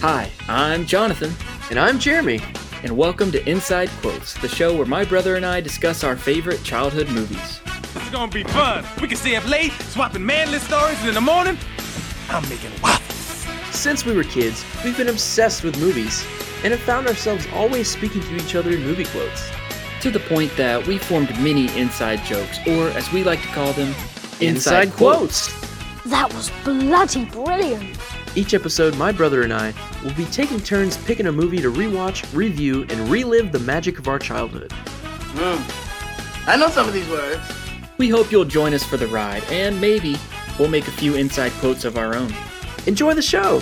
Hi, I'm Jonathan, And I'm Jeremy. and welcome to Inside Quotes, the show where my brother and I discuss our favorite childhood movies. It's gonna be fun. We can stay up late, swapping manly stories, and in the morning, I'm making waffles. Since we were kids, we've been obsessed with movies and have found ourselves always speaking to each other in movie quotes. To the point that we formed mini inside jokes, or as we like to call them, Inside quotes. That was bloody brilliant. Each episode, my brother and I will be taking turns picking a movie to rewatch, review, and relive the magic of our childhood. Hmm. I know some of these words. We hope you'll join us for the ride, and maybe we'll make a few inside quotes of our own. Enjoy the show!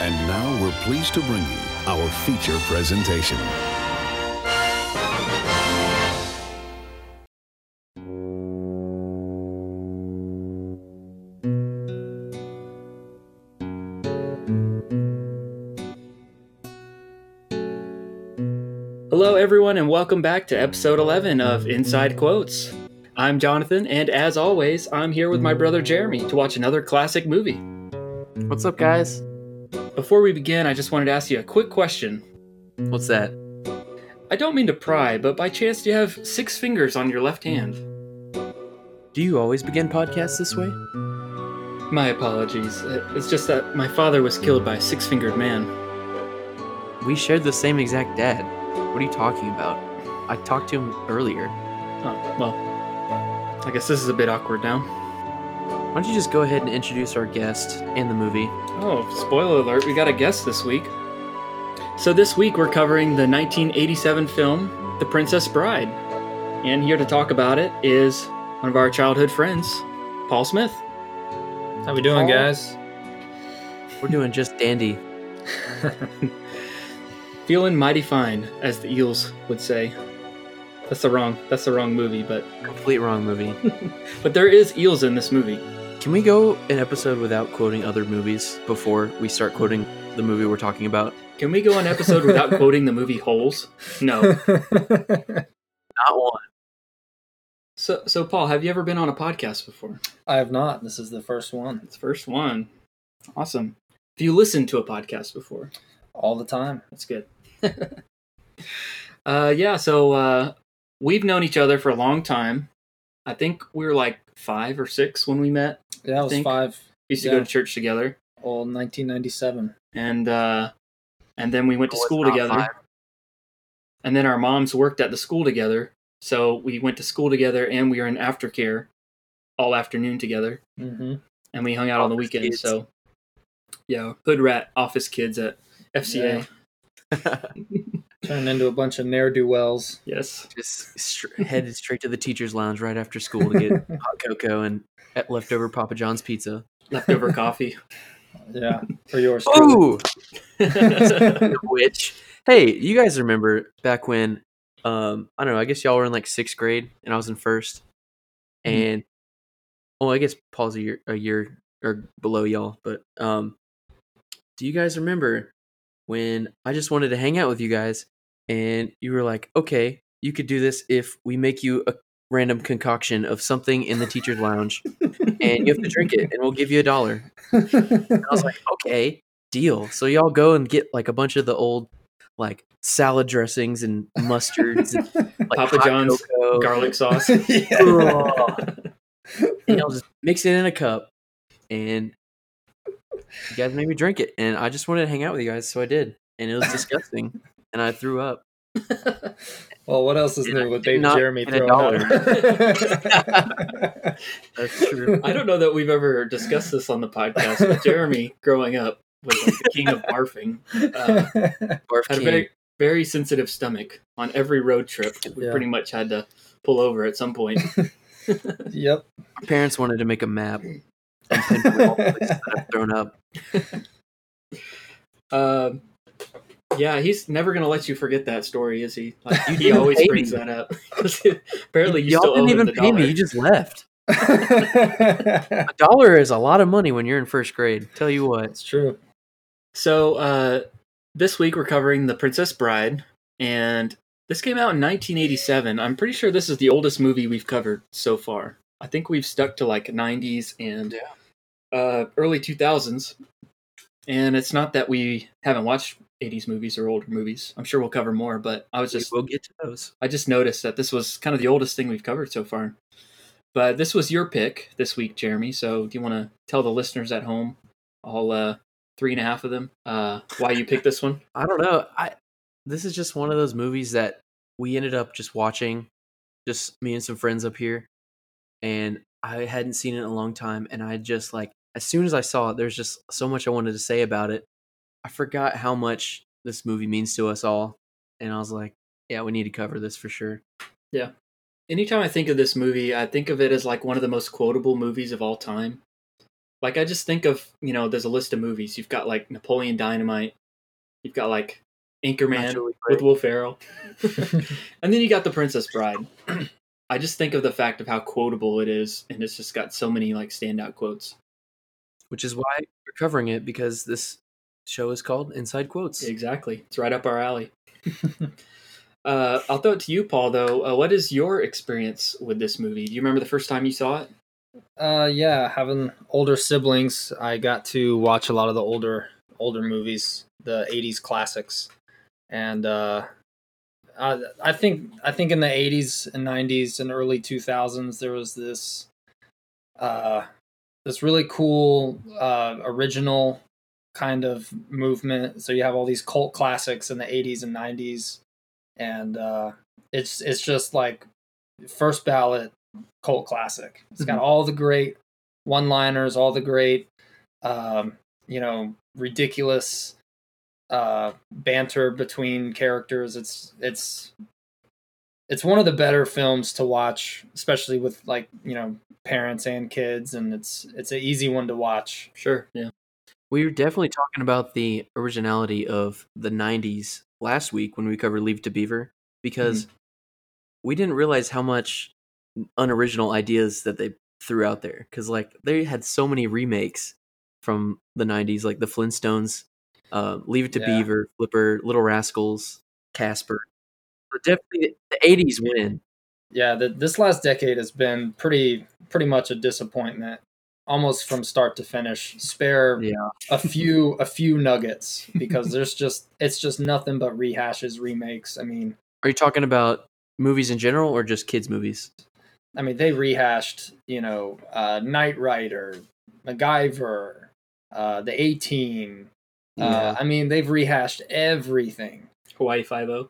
And now we're pleased to bring you our feature presentation. Everyone, and welcome back to episode 11 of Inside Quotes. I'm Jonathan, and as always, I'm here with my brother Jeremy to watch another classic movie. What's up, guys? Before we begin, I just wanted to ask you a quick question. What's that? I don't mean to pry, but by chance do you have six fingers on your left hand? Do you always begin podcasts this way? My apologies. It's just that my father was killed by a six fingered man. We shared the same exact dad. What are you talking about? I talked to him earlier. Oh, well. I guess this is a bit awkward now. Why don't you just go ahead and introduce our guest and the movie? Oh, spoiler alert, we got a guest this week. So, this week we're covering the 1987 film, The Princess Bride. And here to talk about it is one of our childhood friends, Paul Smith. How we doing, guys? We're doing just dandy. Feeling mighty fine, as the Eels would say. That's the wrong. That's the wrong movie, but Complete wrong movie. but there is eels in this movie. Can we go an episode without quoting other movies before we start quoting the movie we're talking about? Can we go an episode without quoting the movie Holes? No. Not one. So, so Paul, have you ever been on a podcast before? I have not. This is the first one. It's the first one. Awesome. Have you listened to a podcast before? All the time. That's good. uh, yeah, so uh, we've known each other for a long time. I think we were like five or six when we met. Yeah, I was think- five. We used to go to church together, All 1997. and uh, and then we went to school together. five. And then our moms worked at the school together, so we went to school together, and we were in aftercare all afternoon together, Mm-hmm. and we hung out on the weekends. kids. So, yeah, hood rat office kids at FCA. Turned into a bunch of ne'er do wells. Yes. Just str- headed straight to the teacher's lounge right after school to get hot cocoa and at leftover Papa John's pizza. Leftover coffee. Yeah, for yours. Ooh, which hey, you guys remember back when? Um, I don't know. I guess y'all were in like sixth grade and I was in 1st and well, I guess Paul's a year a year or below y'all. But um, do you guys remember when I just wanted to hang out with you guys and you were like, okay, you could do this if we make you a random concoction of something in the teacher's lounge and you have to drink it and we'll give you a dollar. And I was like, okay, deal. So y'all go and get like a bunch of the old like salad dressings and mustards and like Papa John's cocoa. garlic sauce. Ugh. and y'all just mix it in a cup and you guys made me drink it and I just wanted to hang out with you guys, so I did. And it was disgusting. and I threw up. well, what else is And new with did Dave not Jeremy get throwing up? That's true. I don't know that we've ever discussed this on the podcast, but Jeremy, growing up, was like the king of barfing. Uh, Barf had a very, very sensitive stomach. On every road trip, we Yeah. pretty much had to pull over at some point. yep. My parents wanted to make a map and pinpoint all the that I've thrown up. Um, yeah, he's never gonna let you forget that story, is he? Like, You he always brings me. that up. Apparently, you y'all still didn't even pay me. You just left. A dollar is a lot of money when you're in first grade. Tell you what. it's true. So uh, this week we're covering The Princess Bride, and This came out in 1987. I'm pretty sure this is the oldest movie we've covered so far. I think we've stuck to like 90s and uh, early 2000s. And it's not that we haven't watched 80s movies or older movies. I'm sure we'll cover more, but I was just we'll get to those. I just noticed that this was kind of the oldest thing we've covered so far. But this was your pick this week, Jeremy. So do you want to tell the listeners at home, all uh, three and a half of them, uh, why you picked this one? I don't know. I this is just one of those movies that we ended up just watching, just me and some friends up here, and I hadn't seen it in a long time, and I just like as soon as I saw it, there's just so much I wanted to say about it. I forgot how much this movie means to us all, and I was like, yeah, we need to cover this for sure. Yeah. Anytime I think of this movie, I think of it as like one of the most quotable movies of all time. Like I just think of, you know, there's a list of movies. You've got like Napoleon Dynamite. You've got like Anchorman Naturally with. Will Ferrell. and then you got The Princess Bride. I just think of the fact of how quotable it is and it's just got so many like standout quotes. Which is why we're covering it because this show is called Inside Quotes. Exactly. It's right up our alley. uh, I'll throw it to you, Paul, though. Uh, what is your experience with this movie? Do you remember the first time you saw it? Uh, yeah, having older siblings, I got to watch a lot of the older older movies, the '80s classics, and uh, I, I think I think in the '80s and '90s and early 2000s there was this uh, this really cool uh, original kind of movement. So you have all these cult classics in the '80s and '90s, and uh, it's it's just like first ballot cult classic. It's got all the great one-liners, all the great, um, you know, ridiculous uh, banter between characters. It's it's it's one of the better films to watch, especially with like you know parents and kids, and it's it's an easy one to watch. Sure. Yeah. We were definitely talking about the originality of the 90s last week when we covered Leave to Beaver because we didn't realize how much unoriginal ideas that they threw out there because like they had so many remakes from the 90s like the Flintstones, uh, Leave It to Yeah. Beaver, Flipper, Little Rascals, Casper. Definitely the 80s win. Yeah, the, this last decade has been pretty pretty much a disappointment, almost from start to finish. Spare Yeah. a few a few nuggets because there's just it's just nothing but rehashes, remakes. I mean, Are you talking about movies in general or just kids movies? I mean they rehashed, you know, uh, Knight Rider, MacGyver, uh, the A Team. Yeah. Uh, I mean they've rehashed everything. Hawaii Five O.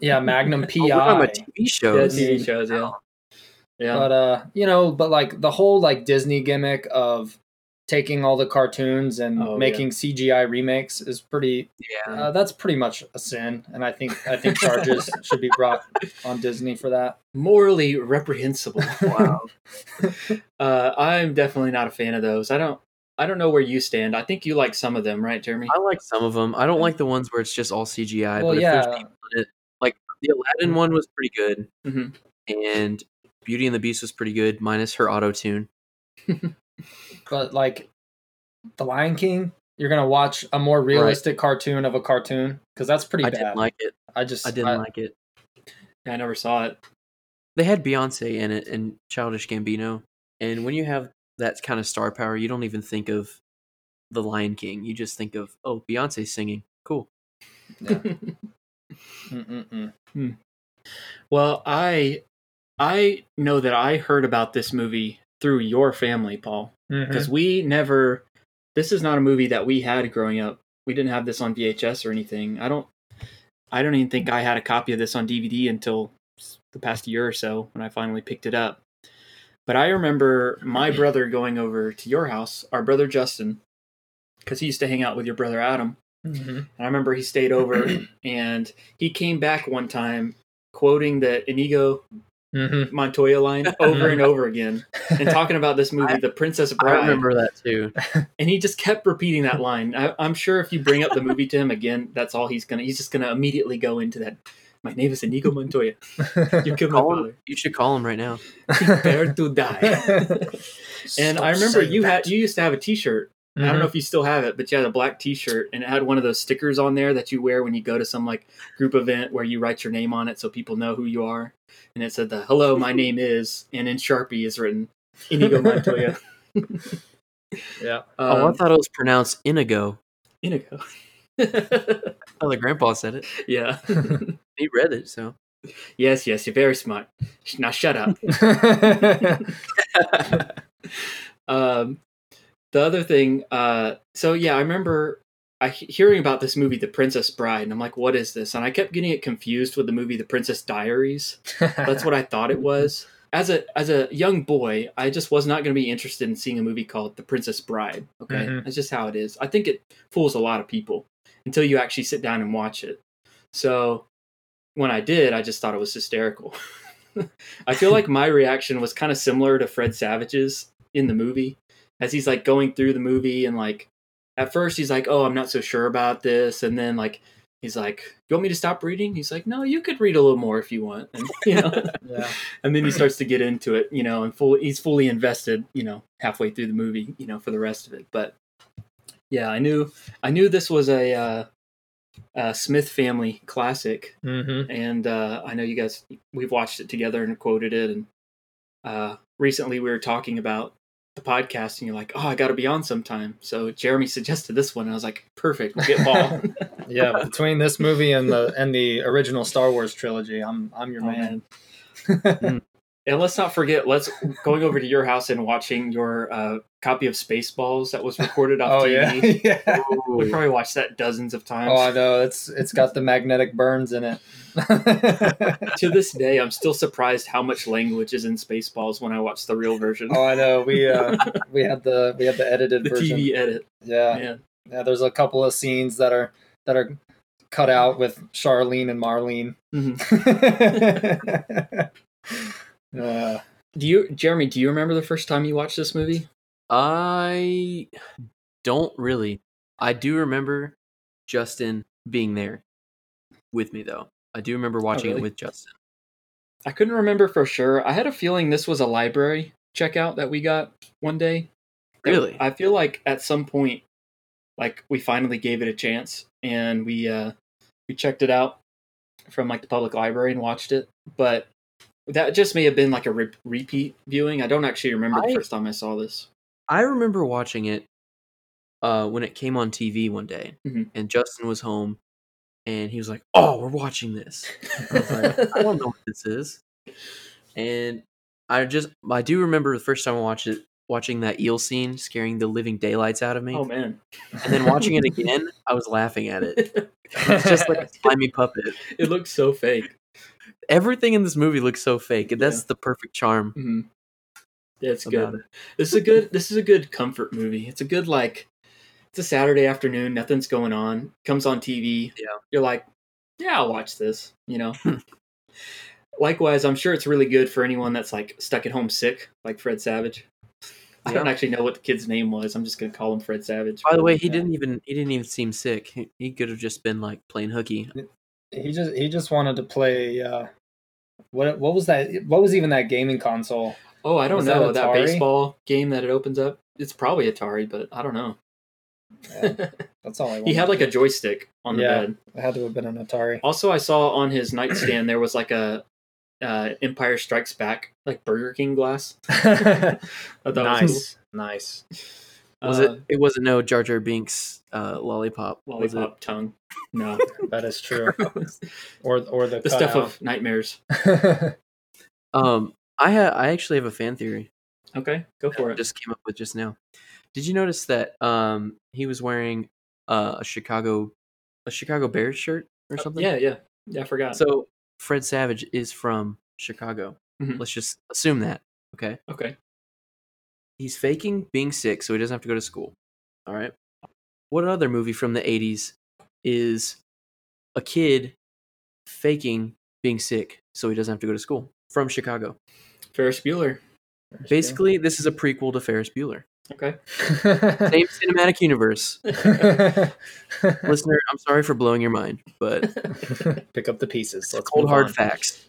Yeah, Magnum PI. Oh, we're talking about TV Yeah, shows. TV shows. Yeah. Yeah. but uh you know but like the whole like disney gimmick of taking all the cartoons and Oh, yeah. making cgi remakes is pretty yeah. uh, that's pretty much a sin and i think i think charges should be brought on disney for that Morally reprehensible. Wow. uh, I'm definitely not a fan of those. I don't. I don't know where you stand. I think you like some of them, right, Jeremy? I like some of them. I don't like the ones where it's just all CGI. well but if yeah there's people in it, like the Aladdin one was pretty good, Mhm. and Beauty and the Beast was pretty good, minus her auto tune. but like the lion king you're gonna watch a more realistic cartoon of a cartoon because that's pretty I bad didn't like it. i just I didn't like it. I never saw it. They had Beyonce in it and Childish Gambino, and when you have that kind of star power, you don't even think of the Lion King. You just think of oh, Beyonce singing, cool. yeah. Mm-mm-mm. Hmm. Well, I I know that I heard about this movie through your family, Paul, mm-hmm. because we never. This is not a movie that we had growing up. We didn't have this on VHS or anything. I don't. I don't even think I had a copy of this on DVD until the past year or so when I finally picked it up. But I remember my brother going over to your house, our brother Justin, because he used to hang out with your brother Adam. Mhm. And I remember he stayed over and he came back one time quoting the Inigo Mhm. Montoya line over and over again and talking about this movie, I- The Princess Bride. I remember that too. And he just kept repeating that line. I, I'm sure if you bring up the movie to him again, that's all he's gonna. He's just gonna immediately go into that. My name is Inigo Montoya. You killed my Call him, you should call him right now. Prepare to die. And I remember you had you used to have a T-shirt I don't know Mhm. if you still have it, but you had a black T-shirt and it had one of those stickers on there that you wear when you go to some like group event where you write your name on it so people know who you are. And it said the "Hello, my name is," and in Sharpie is written Inigo Montoya. Yeah. oh, I Um, thought it was pronounced Inigo. Inigo. Oh, the grandpa said it. yeah. He read it, so yes, yes, you're very smart. Now shut up. um, the other thing, uh, so yeah, I remember I hearing about this movie, The Princess Bride, and I'm like, what is this? And I kept getting it confused with the movie The Princess Diaries. That's what I thought it was. As a as a young boy, I just was not going to be interested in seeing a movie called The Princess Bride. Okay, Mhm. that's just how it is. I think it fools a lot of people until you actually sit down and watch it. So when I did, I just thought it was hysterical. I feel like my reaction was kind of similar to Fred Savage's in the movie, as he's like going through the movie and like at first he's like, "Oh, I'm not so sure about this," and then like he's like, "You want me to stop reading?" He's like, "No, you could read a little more if you want," and you know, yeah. and then he starts to get into it, you know, and full he's fully invested, you know, halfway through the movie, you know, for the rest of it. But yeah, I knew I knew this was a, uh, a Smith family classic, Mm-hmm. and uh, I know you guys we've watched it together and quoted it, and uh, recently we were talking about the podcast, and you're like, "Oh, I got to be on sometime." So Jeremy suggested this one, and I was like, "Perfect, we'll get Paul." Yeah. Between this movie and the and the original Star Wars trilogy, I'm I'm your Oh, man. man. And let's not forget, let's going over to your house and watching your uh, copy of Spaceballs that was recorded off Oh TV. yeah. yeah. We probably watched that dozens of times. Oh, I know. It's it's got the magnetic burns in it. to this day, I'm still surprised how much language is in Spaceballs when I watch the real version. oh, I know. We uh we had the we had the edited the version. TV edit. Yeah. Man. Yeah, there's a couple of scenes that are that are cut out with Charlene and Marlene. Mhm. Uh, Do you, Jeremy? Do you remember the first time you watched this movie? I don't really. I do remember Justin being there with me though. I do remember watching really? it with Justin. I couldn't remember for sure. I had a feeling this was a library checkout that we got one day. Really? I feel like at some point, like we finally gave it a chance and we uh we checked it out from like the public library and watched it. But that just may have been like a re- repeat viewing. I don't actually remember the first time I saw this. I remember watching it uh, when it came on TV one day, Mhm. and Justin was home, and he was like, "Oh, we're watching this." I was like, "I don't know what this is," and I just I do remember the first time I watched it, watching that eel scene scaring the living daylights out of me, oh man. and then watching it again, I was laughing at it. It's just like a slimy puppet. it looks so fake. Everything in this movie looks so fake, and that's Yeah. the perfect charm hmm Yeah, it's good. it. This is a good. This is a good comfort movie. It's a good like. It's a Saturday afternoon. Nothing's going on. Comes on TV. Yeah. You're like, yeah, I'll watch this. You know. Likewise, I'm sure it's really good for anyone that's like stuck at home sick, like Fred Savage. I don't actually know what the kid's name was. I'm just gonna call him Fred Savage. By the way, he Yeah. didn't even he didn't even seem sick. He, he could have just been like playing hooky. He just he just wanted to play uh what what was that what was even that gaming console? Oh, I don't Was know that, Atari? baseball game that it opens up. It's probably Atari, but I don't know. Yeah, that's all I wanted. he had like a joystick on the Yeah. bed. it had to have been an Atari. Also, I saw on his nightstand there was like a uh, Empire Strikes Back like Burger King glass. I thought it was nice. Nice. Was Uh, it? It wasn't no Jar Jar Binks uh, lollipop. lollipop tongue? No, That is true. Or or the, the stuff cutout. of nightmares. Um, I ha- I actually have a fan theory. Okay, go for I it. Just came up with just now. Did you notice that um he was wearing uh, a Chicago a Chicago Bears shirt or something? Yeah, yeah, yeah. I forgot. So Fred Savage is from Chicago. Mhm. Let's just assume that. Okay. okay, He's faking being sick so he doesn't have to go to school. All right. What other movie from the 80s is a kid faking being sick so he doesn't have to go to school from Chicago? Ferris Bueller. Basically, this is a prequel to Ferris Bueller. Okay, Same cinematic universe. Listener, I'm sorry for blowing your mind, but Pick up the pieces. Let's cold hard on. facts.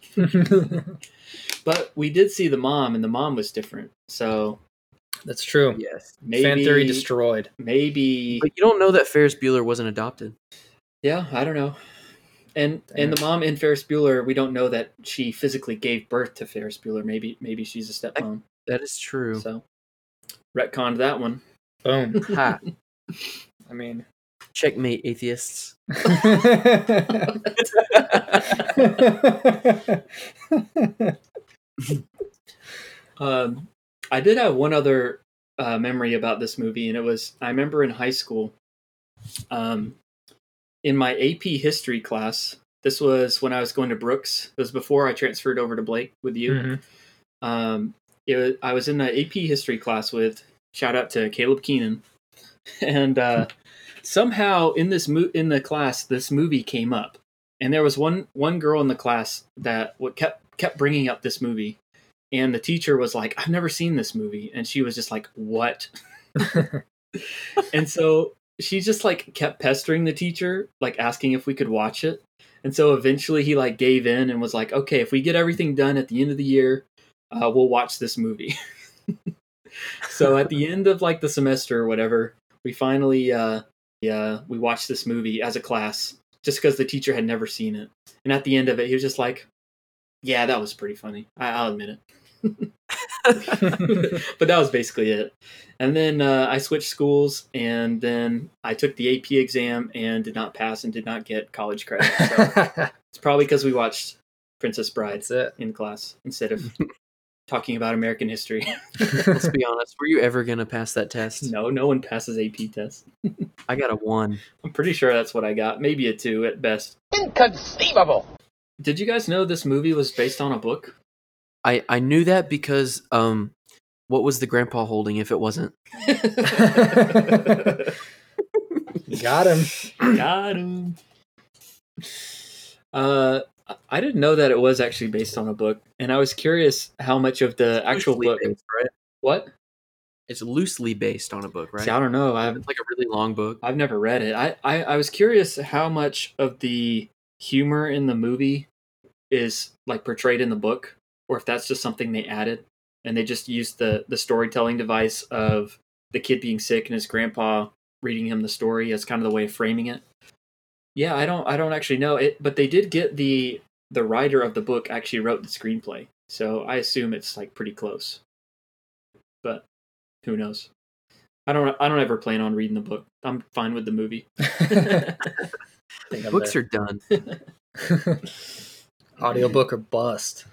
but we did see the mom, and the mom was different. So That's true. Yes. Maybe Fan theory destroyed. Maybe But you don't know that Ferris Bueller wasn't adopted. Yeah, I don't know. And and the mom in Ferris Bueller, we don't know that she physically gave birth to Ferris Bueller. Maybe maybe she's a stepmom. That is true. So retconned that one. Boom. Ha. I mean, Checkmate, atheists. Um, I did have one other uh, memory about this movie, and it was I remember in high school, um, in my AP history class. This was when I was going to Brooks. It was before I transferred over to Blake with you. Mhm. Um, it was, I was in the AP history class with shout out to Caleb Keenan, and uh, somehow in this mo- in the class this movie came up, and there was one one girl in the class that what kept kept bringing up this movie, and the teacher was like, "I've never seen this movie," and she was just like, "What?" and so she just like kept pestering the teacher, like asking if we could watch it. And so eventually he like gave in and was like, "Okay, if we get everything done at the end of the year, uh, we'll watch this movie." so at the end of like the semester or whatever, we finally uh, yeah we watched this movie as a class just because the teacher had never seen it. And at the end of it, he was just like, "Yeah, that was pretty funny. I- I'll admit it." but that was basically it. And then uh, I switched schools, and then I took the AP exam and did not pass and did not get college credit. So it's probably because we watched Princess Bride That's it. in class instead of talking about American history. Let's be honest. Were you ever gonna pass that test? no, no one passes AP tests. I got a one. I'm pretty sure that's what I got. Maybe a two at best. Inconceivable. Did you guys know this movie was based on a book? I I knew that because um, what was the grandpa holding if it wasn't? Got him. Got him. Uh, I didn't know that it was actually based on a book, and I was curious how much of the actual book. based, right? What? It's loosely based on a book, right? See, I don't know. I've It's like a really long book. I've never read it. I, I I was curious how much of the humor in the movie is like portrayed in the book, or if that's just something they added, and they just used the the storytelling device of the kid being sick and his grandpa reading him the story as kind of the way of framing it. Yeah, I don't I don't actually know it, but they did get the the writer of the book actually wrote the screenplay, so I assume it's like pretty close. But who knows? I don't I don't ever plan on reading the book. I'm fine with the movie. Books are done. audiobook or bust.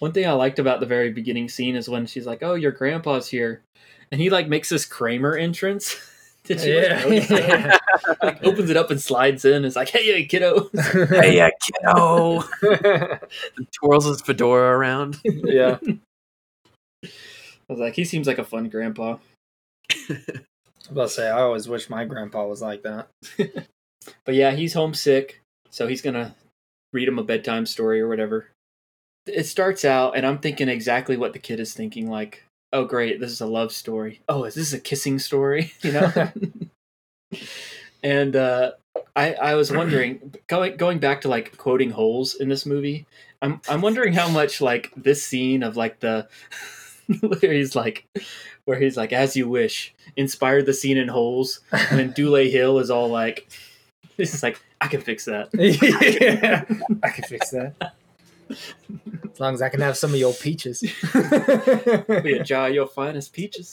One thing I liked about the very beginning scene is when she's like, "Oh, your grandpa's here," and he like makes this Kramer entrance. Did you Yeah, notice yeah. like opens it up and slides in. It's like, "Hey, hey kiddo." hey, yeah, kiddo. Twirls his fedora around. yeah. I was like, he seems like a fun grandpa. I was about to say, I always wish my grandpa was like that. But yeah, he's homesick, so he's gonna read him a bedtime story or whatever. It starts out, and I'm thinking exactly what the kid is thinking. Like, oh great, this is a love story. Oh, is this a kissing story? You know. and uh, I I was wondering, going going back to like quoting holes in this movie. I'm I'm wondering how much like this scene of like the where he's like where he's like as you wish inspired the scene in holes when Dule Hill is all like this is like I can fix that. yeah, I can fix that. As long as I can have some of your peaches. Be a jar of your finest peaches.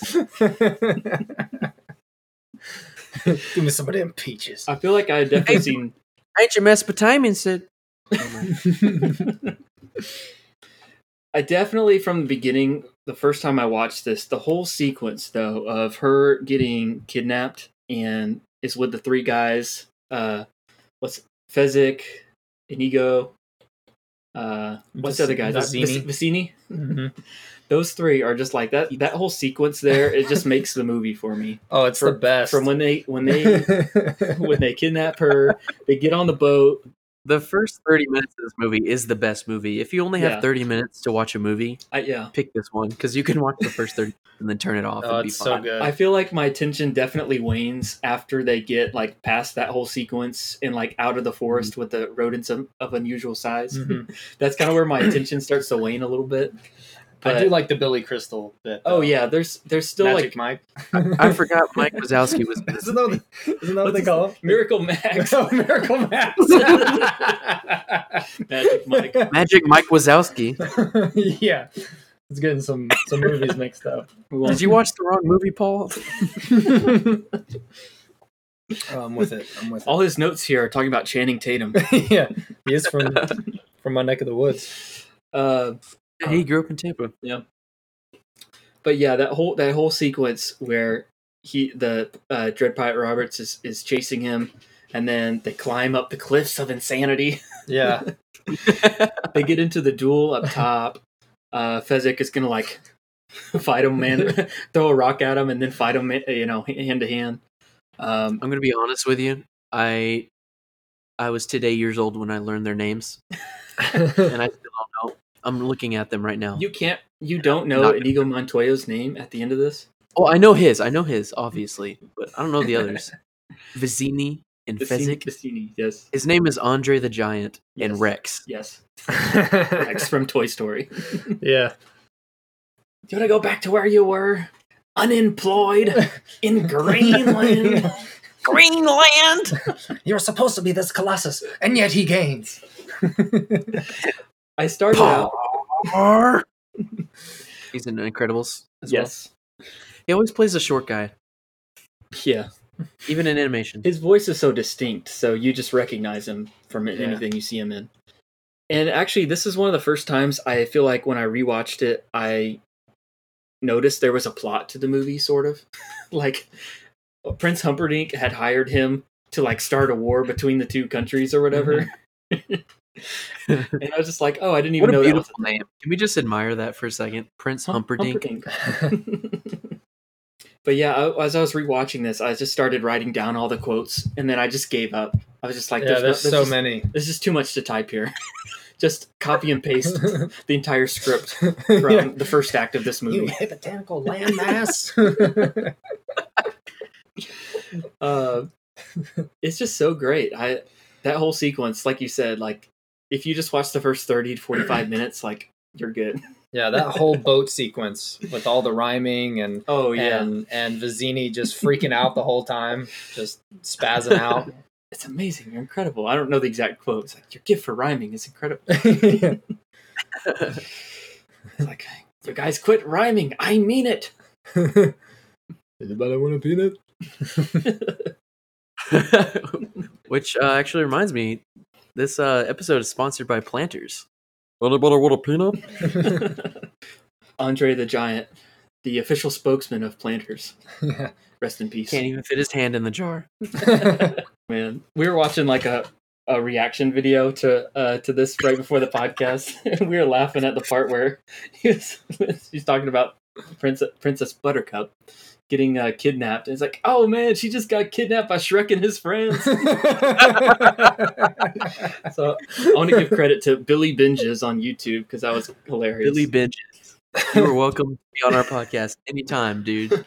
Give me some of them peaches. I feel like I had definitely seen Ain't Ancient Mesopotamian said. I definitely from the beginning, the first time I watched this, the whole sequence though of her getting kidnapped and is with the three guys. Uh, what's Fezzik, Inigo, uh, what's the other guy? Vizzini. Mhm. Those three are just like that. That whole sequence there, it just makes the movie for me. Oh, it's the best. From when they when they when they kidnap her, they get on the boat. The first 30 minutes of this movie is the best movie. If you only have Yeah. 30 minutes to watch a movie, I, yeah, pick this one because you can watch the first 30 and then turn it off. oh, and be it's fine. so good. I feel like my attention definitely wanes after they get like past that whole sequence and like out of the forest with the rodents of, of unusual size. Mhm. That's kind of where my attention starts to wane a little bit. But, I do like the Billy Crystal bit. Oh though. yeah, there's there's still Magic like Mike. I forgot Mike Wazowski was. in this Isn't that, what they, isn't that what they call him? Miracle Max, oh, Miracle Max. Magic Mike. Magic Mike Wazowski. yeah, it's getting some some movies mixed up. Did you watch the wrong movie, Paul? Oh, I'm with it. I'm with All his notes here are talking about Channing Tatum. yeah, he is from from my neck of the woods. Uh, he grew up in Tampa. Yeah. But yeah, that whole that whole sequence where he the uh, Dread Pirate Roberts is is chasing him, and then they climb up the cliffs of insanity. Yeah, they get into the duel up top. Uh, Fezzik is gonna like fight him, man, throw a rock at him, and then fight him, you know, hand to hand. Um, I'm gonna be honest with you. I I was today years old when I learned their names, and I still don't know. I'm looking at them right now. you can't, you don't know Not- Inigo Montoya's name at the end of this. oh, I know his. I know his, obviously, but I don't know the others. Vizzini and Vecini- Fezzik. Vecini, yes, His name is Andre the Giant Yes. and Rex. yes, Rex from Toy Story. yeah. Do you want to go back to where you were, unemployed in Greenland. Greenland. You're supposed to be this colossus, and yet he gains. I started out. He's in Incredibles as Yes, well. He always plays a short guy, yeah. even in animation. His voice is so distinct, so you just recognize him from Yeah. anything you see him in. And actually, this is one of the first times I feel like when I rewatched it, I noticed there was a plot to the movie, sort of. like, Prince Humperdinck had hired him to like start a war between the two countries or whatever. Mm-hmm. and I was just like, oh, I didn't even What a know beautiful that was name. Can we just admire that for a second? Prince Hum- Humperdinck. but yeah, I, as I was rewatching this, I just started writing down all the quotes, and then I just gave up. I was just like, yeah, no- there's so just- many. There's just too much to type here. just copy and paste the entire script from Yeah. the first act of this movie. You movie. hypothetical landmass. Uh, it's just so great. I that whole sequence, like you said, like if you just watch the first thirty to forty-five minutes, like you're good. yeah, that whole boat sequence with all the rhyming and Oh yeah, and and Vizzini just freaking out the whole time, just spazzing out. it's amazing. You're incredible. I don't know the exact quote. It's like your gift for rhyming is incredible. It's like you guys quit rhyming. I mean it. Anybody want a peanut? Which uh, actually reminds me, this uh, episode is sponsored by Planters. Anybody want a peanut? Andre the Giant, the official spokesman of Planters. Yeah. Rest in peace. Can't even fit his hand in the jar. Man, we were watching like a, a reaction video to uh, to this right before the podcast, and we were laughing at the part where he was he's talking about Princess Princess Buttercup getting uh, kidnapped. And it's like, oh man, she just got kidnapped by Shrek and his friends. so I want to give credit to Billy Binges on YouTube because that was hilarious. Billy Binges. You are welcome to be on our podcast anytime, dude.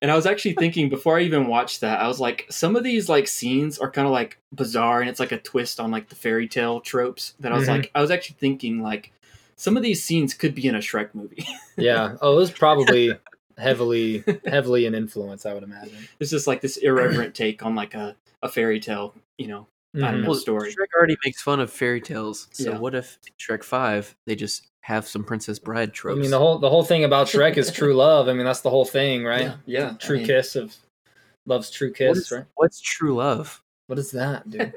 And I was actually thinking before I even watched that, I was like, some of these like scenes are kind of like bizarre, and it's like a twist on like the fairy tale tropes. That I was Mhm. like, I was actually thinking like, some of these scenes could be in a Shrek movie. yeah. Oh, it was probably heavily heavily an influence, I would imagine. it's just like this irreverent take on like a, a fairy tale, you know. I don't know mm-hmm. Well, story. Shrek already makes fun of fairy tales. So Yeah. what if Shrek Five they just have some Princess Bride tropes? I mean, the whole the whole thing about Shrek is true love. I mean, that's the whole thing, right? Yeah, yeah. True I mean, kiss of love's true kiss, is- right? What's true love? What is that, dude?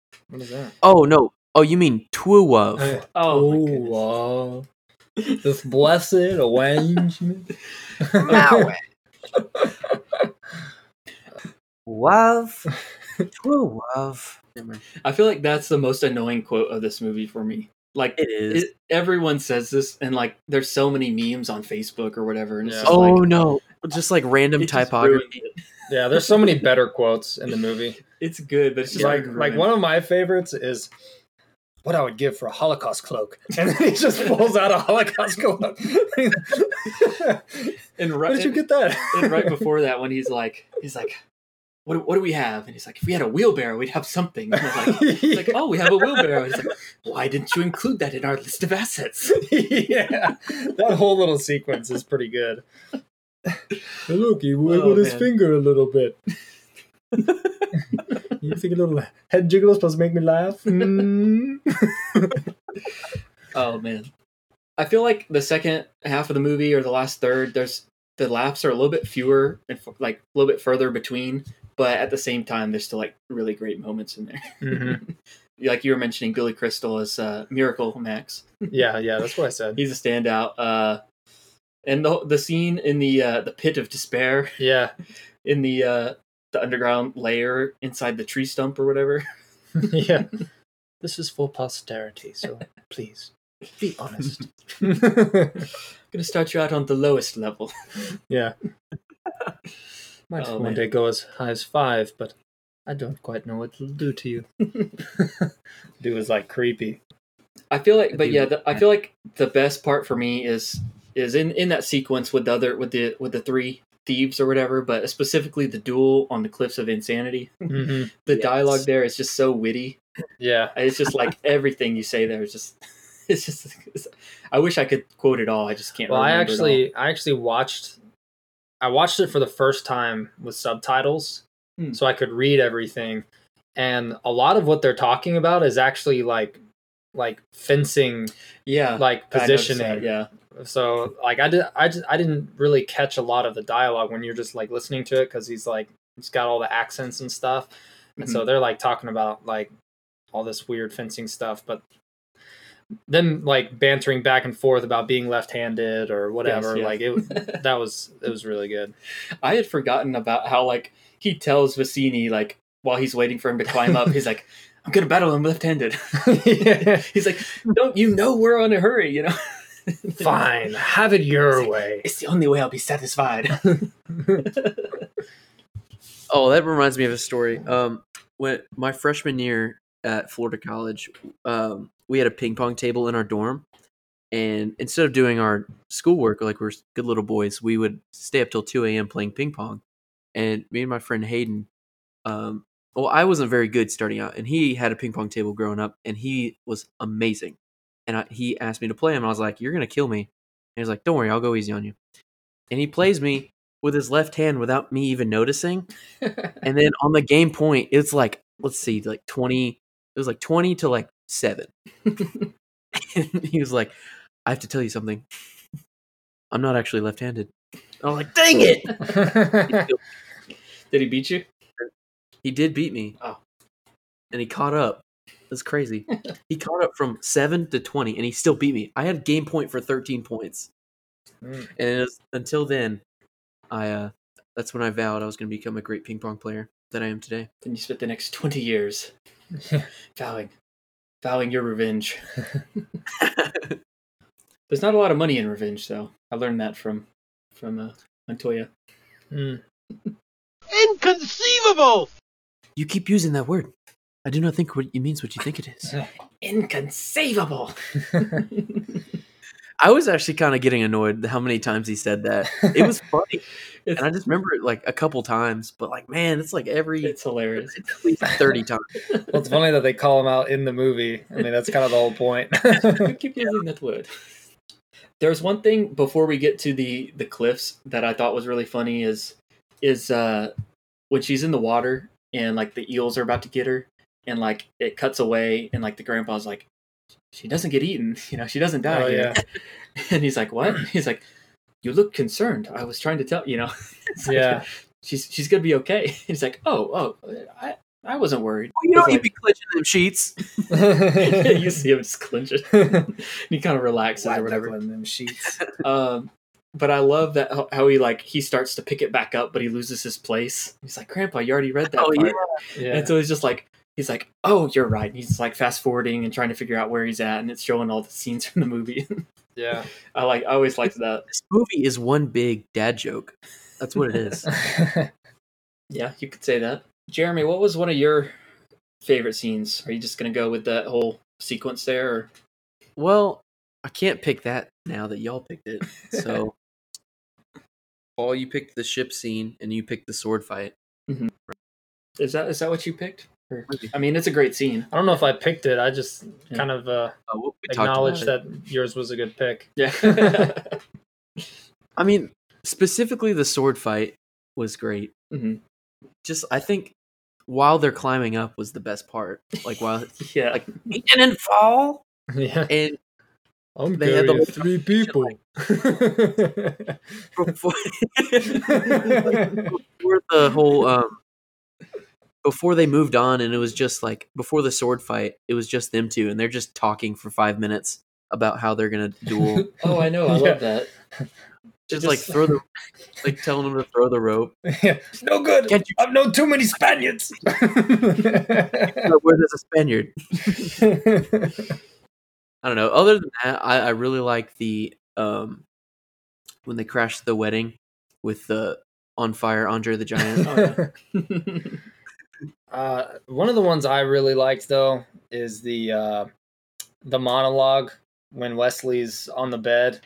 what is that? Oh no! Oh, you mean true love? Oh, my Ooh, goodness. uh, this blessed arrangement. love, true love. I feel like that's the most annoying quote of this movie for me. Like It is. it, everyone says this, and like there's so many memes on Facebook or whatever, and Yeah. just oh like, no! Just like random it just ruined typography. yeah, there's so many better quotes in the movie. It's good, but it's just like like, like one of my favorites is what I would give for a Holocaust cloak, and then he just pulls out a Holocaust cloak. and Where right, did you get that? and right before that, when he's like, he's like, what, what do we have? And he's like, if we had a wheelbarrow, we'd have something. And like, he's like, oh, we have a wheelbarrow. He's like, why didn't you include that in our list of assets? yeah, that whole little sequence is pretty good. Look, he wiggled oh, his man. finger a little bit. you think a little head jiggle is supposed to make me laugh? Mm. oh man, I feel like the second half of the movie or the last third, there's the laughs are a little bit fewer and f- like a little bit further between, but at the same time, there's still like really great moments in there. Mhm. like you were mentioning, Billy Crystal as uh, Miracle Max. Yeah, yeah, that's what I said. He's a standout. Uh, and the the scene in the uh, the pit of despair Yeah, in the uh, the underground layer inside the tree stump or whatever. yeah. This is for posterity, so please be honest. I'm gonna start you out on the lowest level. yeah. Might Oh, one man. day go as high as five, but I don't quite know what it'll do to you. do was like creepy. I feel like, but yeah, the, I feel like the best part for me is is in in that sequence with the other with the with the three thieves or whatever, but specifically the duel on the cliffs of insanity. Mm-hmm. The Yes. dialogue there is just so witty. Yeah. It's just like everything you say there is just. It's just. It's, I wish I could quote it all. I just can't. Well, I remember it all. actually, I actually watched, I watched it for the first time with subtitles, Hmm. so I could read everything, and a lot of what they're talking about is actually like, like fencing, yeah, like positioning. that, yeah, So like I did, I just I didn't really catch a lot of the dialogue when you're just like listening to it because he's like he's got all the accents and stuff, and Mm-hmm. so they're like talking about like all this weird fencing stuff, but them like bantering back and forth about being left-handed or whatever. yeah. Like it, that was it was really good. I had forgotten about how like he tells Vizzini like while he's waiting for him to climb up, he's like, "I'm gonna battle him left-handed." yeah. he's like, "Don't you know we're on a hurry?" You know. Fine, have it your It's like- way. It's the only way I'll be satisfied. Oh, that reminds me of a story. Um, when my freshman year at Florida College, um, we had a ping pong table in our dorm, and instead of doing our schoolwork like we're good little boys, we would stay up till two a.m. playing ping pong. And me and my friend Hayden, um, well, I wasn't very good starting out, and he had a ping pong table growing up, and he was amazing. And I, he asked me to play him, I was like, "You're gonna kill me." And he was like, "Don't worry, I'll go easy on you." And he plays me with his left hand without me even noticing. And then on the game point, it's like let's see, like twenty. It was like twenty to like seven. and he was like, "I have to tell you something. I'm not actually left-handed." I was like, "Dang it!" Did he beat you? He did beat me. Oh. and he caught up. That's crazy. he caught up from seven to twenty, and he still beat me. I had game point for thirteen points, Mm. and it was, until then, I uh, that's when I vowed I was going to become a great ping pong player that I am today. Then you spent the next twenty years vowing, vowing your revenge. There's not a lot of money in revenge, though. I learned that from from uh, Montoya. Mm. Inconceivable! You keep using that word. I do not think what it means what you think it is. Inconceivable. I was actually kind of getting annoyed how many times he said that. It was funny, and I just remember it like a couple times. But like, man, it's like every It's hilarious. it's at least thirty times. Well, it's funny that they call him out in the movie. I mean, that's kind of the whole point. Keep using that word. There's one thing before we get to the the cliffs that I thought was really funny is is uh when she's in the water and like the eels are about to get her and like it cuts away and like the grandpa's like she doesn't get eaten, you know, she doesn't die. oh yeah, And he's like, "What?" He's like, "You look concerned. I was trying to tell, you know." It's like, yeah. She's she's going to be okay. He's like, "Oh, oh, I I wasn't worried." Well, you know, It's you like- be clenching them sheets. you see him just clench it. and he kind of relaxes or whatever. in them sheets. Um, but I love that how, how he like he starts to pick it back up, but he loses his place. He's like, "Grandpa, you already read that." Oh, part. Yeah. And so he's just like, he's like, "Oh, you're right." And he's like fast forwarding and trying to figure out where he's at, and it's showing all the scenes from the movie. yeah. I like, I always liked that. This movie is one big dad joke. That's what it is. Yeah, you could say that. Jeremy, what was one of your favorite scenes? Are you just gonna go with that whole sequence there? Or? well, I can't pick that now that y'all picked it. So, Paul, you picked the ship scene, and you picked the sword fight. Mhm. Is that is that what you picked? Or- I mean, it's a great scene. I don't know if I picked it. I just Yeah. kind of uh, Uh, we we acknowledged about it. that yours was a good pick. Yeah. I mean, specifically the sword fight was great. Mhm. Just I think while they're climbing up was the best part. Like while yeah. like he didn't fall, Yeah, and I'm They had the three people. before, before the whole um before they moved on and it was just like before the sword fight it was just them two and they're just talking for five minutes about how they're gonna duel oh, I know. I Yeah. love that. just, like throw the like telling them to throw the rope Yeah, no good. Can't you- I've known too many Spaniards. where there's a spaniard i don't know other than that i, I really like the um when they crashed the wedding with the on fire andre the giant Oh, uh, one of the ones I really liked though is the uh, the monologue when Wesley's on the bed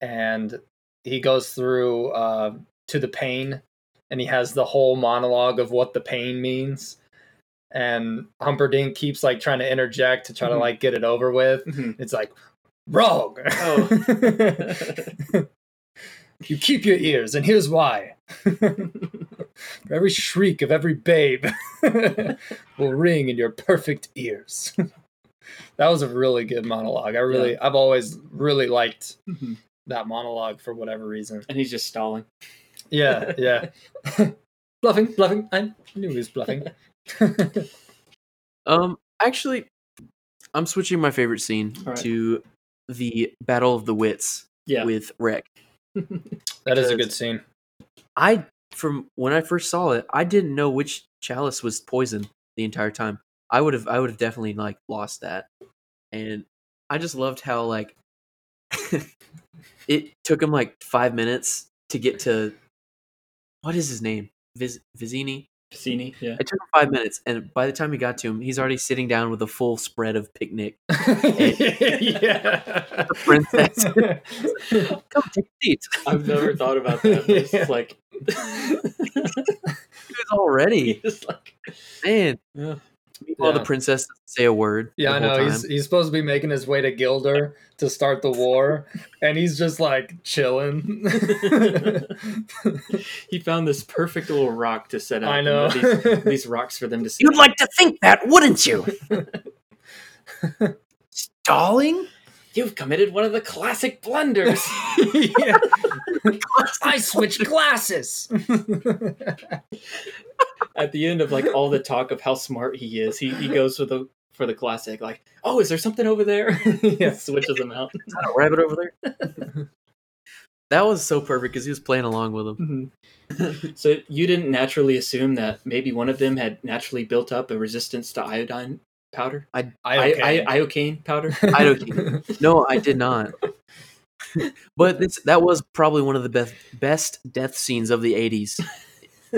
and he goes through uh, to the pain and he has the whole monologue of what the pain means and Humperdinck keeps like trying to interject to try to Mhm. like get it over with Mhm. it's like wrong Oh. you keep your ears and here's why For every shriek of every babe will ring in your perfect ears that was a really good monologue i really i've always really liked Mhm. that monologue for whatever reason and he's just stalling. yeah yeah bluffing bluffing i knew he was bluffing Um, actually, I'm switching my favorite scene right. to the Battle of the Wits Yeah. with Rick. that is a good scene I, from when I first saw it, I didn't know which chalice was poison the entire time. I would have, I would have definitely like lost that, and I just loved how like it took him like five minutes to get to what is his name, Viz, Vizzini. Cassini, yeah. It took him five minutes, and by the time he got to him, he's already sitting down with a full spread of picnic. yeah The princess. Come take a seat. I've never thought about that. It's Yeah. like He's already just like man. Yeah. Meanwhile, the Yeah. princess doesn't say a word. Yeah, I know. He's time. he's supposed to be making his way to Guilder to start the war, and he's just like chilling. he found this perfect little rock to set up. I and know. These, these rocks for them to sit You'd like to think that, wouldn't you? Stalling? You've committed one of the classic blunders. I switched glasses. At the end of like all the talk of how smart he is, he, he goes for the for the classic, like, oh, is there something over there? yeah, switches them out. Is that a rabbit over there? that was so perfect because he was playing along with him. Mm-hmm. so you didn't naturally assume that maybe one of them had naturally built up a resistance to iodine powder, I, I. I, iocane powder. I. No, I did not. but this that was probably one of the best best death scenes of the '80s.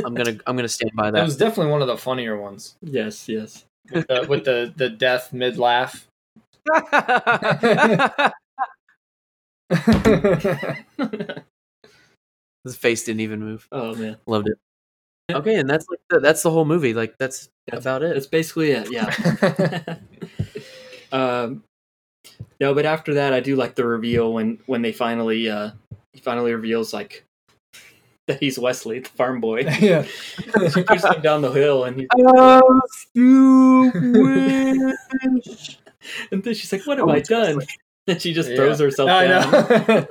I'm gonna I'm gonna stand by that It was definitely one of the funnier ones yes, yes. with the, with the, the death mid laugh. His face didn't even move. Oh man, Loved it. Okay, and that's like the, that's the whole movie. Like that's That's- about it. that's basically it. Yeah. um, no, but after that, I do like the reveal when when they finally uh he finally reveals like that he's Wesley, the farm boy. yeah. she pushes him down the hill, and he's he, and then she's like, "What have Oh, I it's done?" And she just Yeah. throws herself I down. know.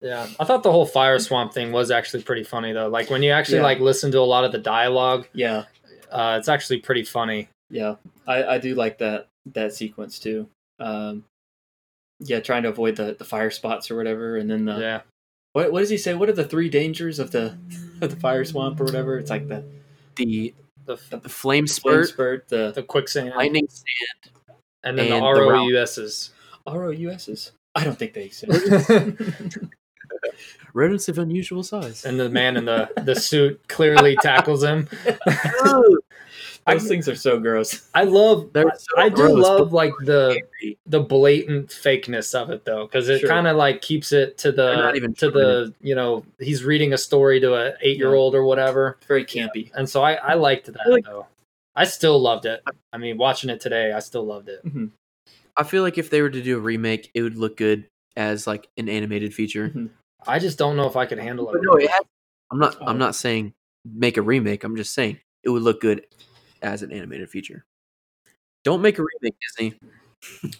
yeah, I thought the whole fire swamp thing was actually pretty funny though. Like when you actually Yeah. like listen to a lot of the dialogue, Yeah, uh, it's actually pretty funny. yeah, I, I do like that that sequence too. Um, yeah, trying to avoid the, the fire spots or whatever, and then the yeah, what what does he say? What are the three dangers of the of the fire swamp or whatever? It's like the the the the flame flame spurt, spurt, the the quicksand, lightning. and then and the the round. ROUSs. ROUSs. I don't think they exist. and Rodents of unusual size. And the man in the the suit clearly tackles him. Those things are so gross. I love. They're I, so I do gross, love like the angry. the blatant fakeness of it though, because it Sure. kind of like keeps it to the not even to the you know he's reading a story to a eight year old or whatever, It's Very campy. and so I I liked that like- though. I still loved it. I mean, watching it today, I still loved it. I feel like if they were to do a remake, it would look good as like an animated feature. Mhm. I just don't know if I could handle it. No, it has, I'm not. Oh. I'm not saying make a remake. I'm just saying it would look good as an animated feature. Don't make a remake, Disney.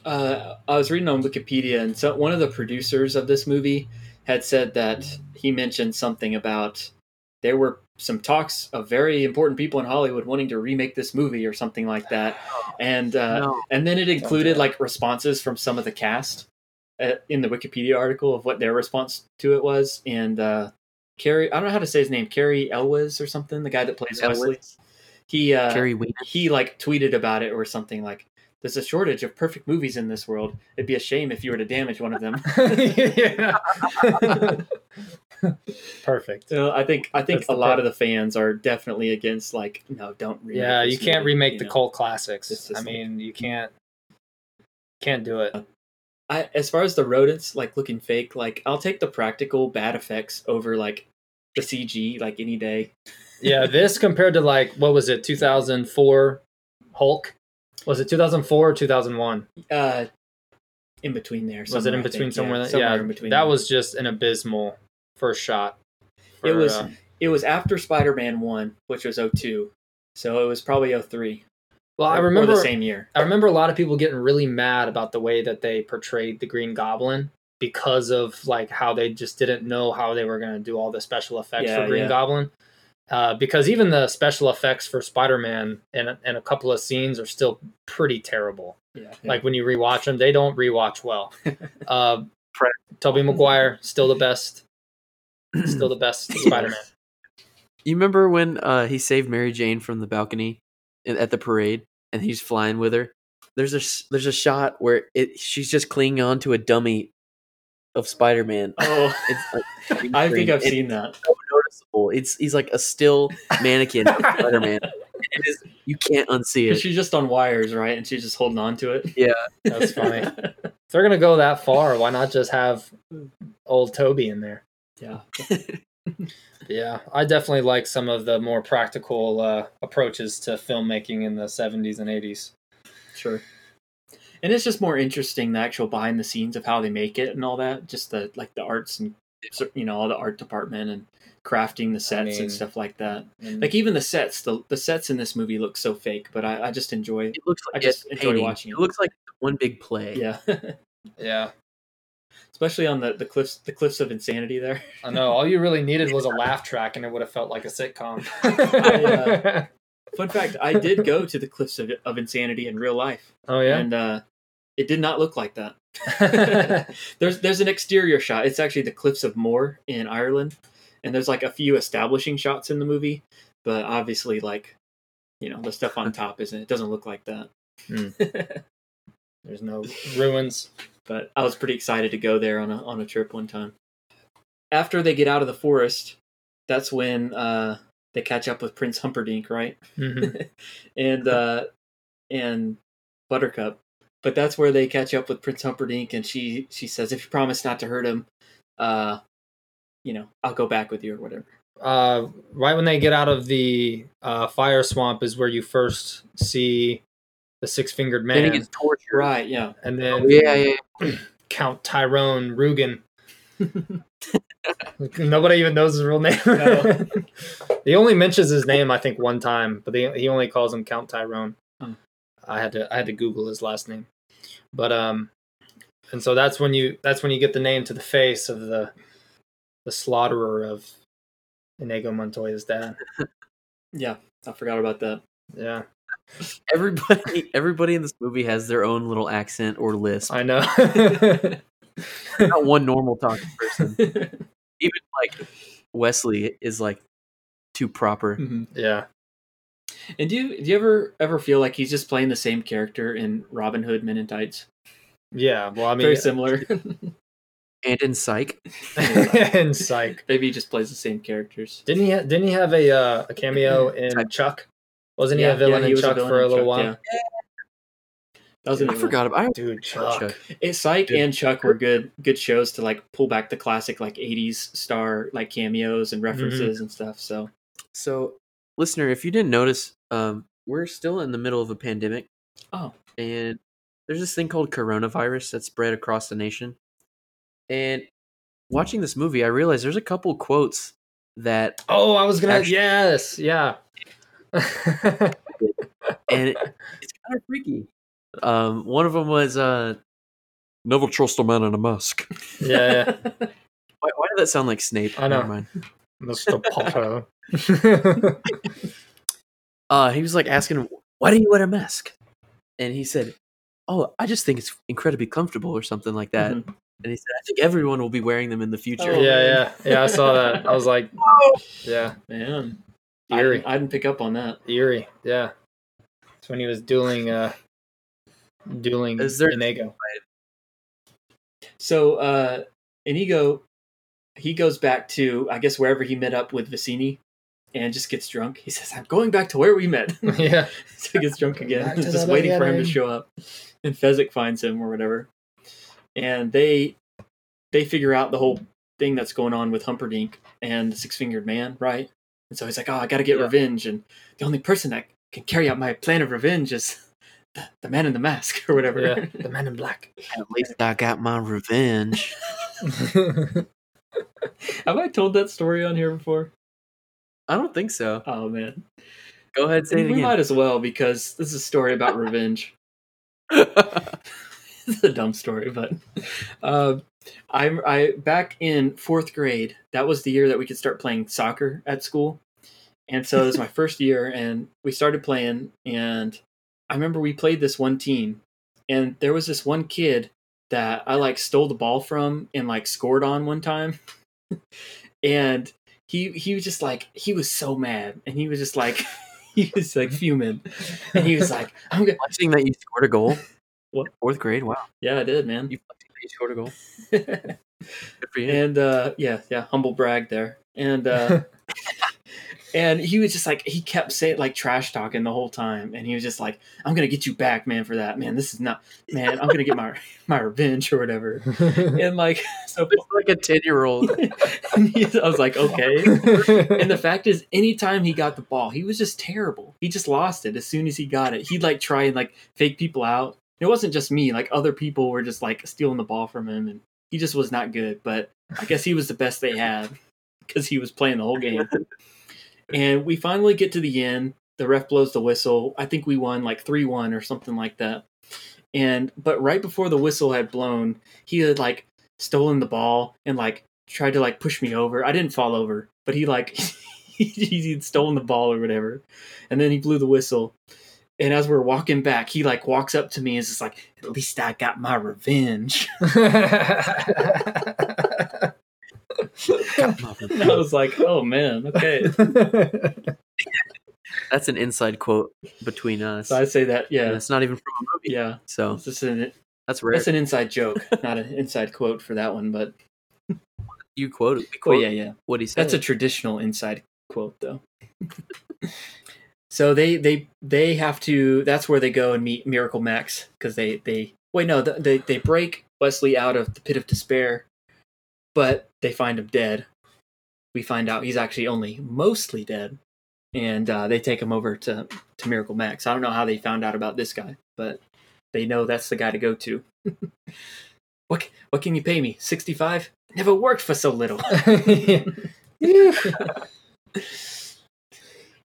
Uh, I was reading on Wikipedia, and so one of the producers of this movie had said that he mentioned something about there were some talks of very important people in Hollywood wanting to remake this movie or something like that, and uh, no. and then it included like responses from some of the cast uh, in the Wikipedia article of what their response to it was, and uh, Carrie, I don't know how to say his name, Cary Elwes or something, the guy that plays Elwes. Wesley. He uh, Carrie Wiener. he like tweeted about it or something like there's a shortage of perfect movies in this world it'd be a shame if you were to damage one of them yeah. Perfect. so i think i think That's a lot part. of the fans are definitely against like no don't remake Yeah, you can't movie, remake you the cult classics. It's just I like- mean, you can't can't do it. I, as far as the rodents like looking fake like i'll take the practical bad effects over like the cg like any day Yeah, this compared to like what was it, 2004 Hulk? Was it 2004 or 2001? uh in between there Was it in I think, between somewhere? yeah, that, somewhere yeah, in between that there. was just an abysmal first shot. it was uh, it was after spider-man 1 which was 02 so it was probably 03 well, I or- or remember the same year I remember a lot of people getting really mad about the way that they portrayed the Green Goblin because of like how they just didn't know how they were going to do all the special effects Yeah, for Green yeah. Goblin. Uh, because even the special effects for Spider-Man and and a couple of scenes are still pretty terrible. yeah Like when you rewatch them, they don't rewatch well. Uh, Pre- Tobey Maguire still the best, still the best Spider-Man. You remember when uh, he saved Mary Jane from the balcony at the parade, and he's flying with her? There's a s- there's a shot where it she's just clinging on to a dummy of Spider Man. oh It's like I think I've It's seen that. So. It's he's like a still mannequin of Spider Man. It is you can't unsee it. She's just on wires, right? And she's just holding on to it. Yeah, that's funny. if they're gonna go that far, why not just have old Tobey in there? yeah. Yeah, I definitely like some of the more practical uh, approaches to filmmaking in the 70s and 80s. Sure. And it's just more interesting the actual behind the scenes of how they make it and all that. Just the like the arts and you know all the art department and crafting the sets mean- and stuff like that. And Like even the sets, the the sets in this movie look so fake, but I, I just enjoy. It looks I like just it's enjoy painting. watching it. It looks like one big play. Yeah, yeah, especially on the the cliffs the cliffs of insanity there. I know. All you really needed was a laugh track, and it would have felt like a sitcom. uh, Fun fact: I did go to the cliffs of, of insanity in real life, oh yeah. and uh, it did not look like that. there's there's an exterior shot. It's actually the cliffs of Moher in Ireland, and there's like a few establishing shots in the movie, but obviously, like you know, the stuff on top isn't. It doesn't look like that. There's no ruins. but I was pretty excited to go there on a on a trip one time. After they get out of the forest, that's when uh, they catch up with Prince Humperdinck, right? Mhm. and uh, and Buttercup. But that's where they catch up with Prince Humperdinck, and she she says, "If you promise not to hurt him, uh, you know, I'll go back with you or whatever." Uh, right when they get out of the uh, fire swamp is where you first see the six fingered man. Then he man, gets tortured. Right? Yeah. and then Oh, yeah, yeah. Count Tyrone Rugen. Nobody even knows his real name. No. he only mentions his name, I think, one time, but they, he only calls him Count Tyrone. Hmm. I had to I had to Google his last name, but um, and so that's when you that's when you get the name to the face of the the slaughterer of Inigo Montoya's dad. Yeah. I forgot about that. Yeah, Everybody, everybody in this movie has their own little accent or lisp. I know. Not one normal talking person. Even like Wesley is like too proper. Mhm. yeah, And do you do you ever ever feel like he's just playing the same character in Robin Hood Men in Tights? yeah. Well, I mean, Very similar. And in Psych, and Psych. Maybe he just plays the same characters. Didn't he? Ha- didn't he have a uh, a cameo in Type. Chuck? Wasn't he Yeah, a villain yeah, he in was Chuck villain for a little Chuck, while? yeah. That was I forgot about. I Dude, Chuck. Chuck. It, Psych Good. and Chuck were good good shows to like pull back the classic like '80s star like cameos and references and stuff. So So, listener, if you didn't notice, um, we're still in the middle of a pandemic, oh and there's this thing called coronavirus that's spread across the nation. And watching this movie, I realized there's a couple quotes that, Oh, I was gonna. Actually- yes, yeah. and it, it's kind of freaky. Um, one of them was, uh, "Never trust a man in a mask." yeah, yeah. Why, why did that sound like Snape? I know. Never mind. Mr. Potter. uh, he was like asking him, "Why do you wear a mask?" And he said, "Oh, I just think it's incredibly comfortable, or something like that." Mhm. And he said, "I think everyone will be wearing them in the future." Oh, yeah, yeah, yeah. I saw that. I was like, yeah, man, I eerie, didn't, I didn't pick up on that. eerie. Yeah, it's when he was dueling, uh, dueling Is there- Inigo. So uh Inigo, he goes back to I guess wherever he met up with Vizzini, and just gets drunk. He says, "I'm going back to where we met." yeah, so he gets drunk again, just the waiting for him to show up. And Fezzik finds him or whatever, and they they figure out the whole thing that's going on with Humperdinck and the Six Fingered Man, right? And so he's like, "Oh, I got to get Yeah. revenge," and the only person that can carry out my plan of revenge is the, the man in the mask or whatever. yeah. The Man in Black. At least I got my revenge. Have I told that story on here before? I don't think so. Oh man, Go ahead, say it we again. might as well because this is a story about revenge. it's a dumb story, but um, I'm I back in fourth grade. That was the year that we could start playing soccer at school, and so it was my first year, and we started playing. And I remember we played this one team, and there was this one kid that I like stole the ball from and like scored on one time, and he he was just like he was so mad, and he was just like. He was like fuming, and he was like, "I'm gonna." Flexing that you scored a goal. What? Fourth grade? Wow. Yeah, I did, man. You that you scored a goal. Good for you. and uh yeah yeah humble brag there and uh and he was just like he kept saying like trash talking the whole time and he was just like i'm gonna get you back man for that man this is not man i'm gonna get my my revenge or whatever and like so it's like a 10 year old. i was like okay and the fact is anytime he got the ball he was just terrible he just lost it as soon as he got it he'd like try and like fake people out it wasn't just me like other people were just like stealing the ball from him and he just was not good but i guess he was the best they had because he was playing the whole game. And we finally get to the end. The ref blows the whistle. I think we won like 3-1 or something like that. And but right before the whistle had blown he had like stolen the ball and like tried to like push me over. I didn't fall over but he like he, he'd stolen the ball or whatever. And then he blew the whistle and as we're walking back he like walks up to me and is just like at least i got my revenge and i was like oh man okay That's an inside quote between us. so i say that yeah. yeah It's not even from a movie. yeah So it's just an, that's rare. that's an inside joke not an inside quote for that one but you quoted. We well quote yeah yeah what he said. That's a traditional inside quote, though. so they they they have to. That's where they go and meet Miracle Max because they they wait no they they break Wesley out of the pit of despair, but they find him dead. We find out he's actually only mostly dead, and uh, they take him over to to Miracle Max. I don't know how they found out about this guy, but they know that's the guy to go to. what what can you pay me? Sixty five. Never worked for so little.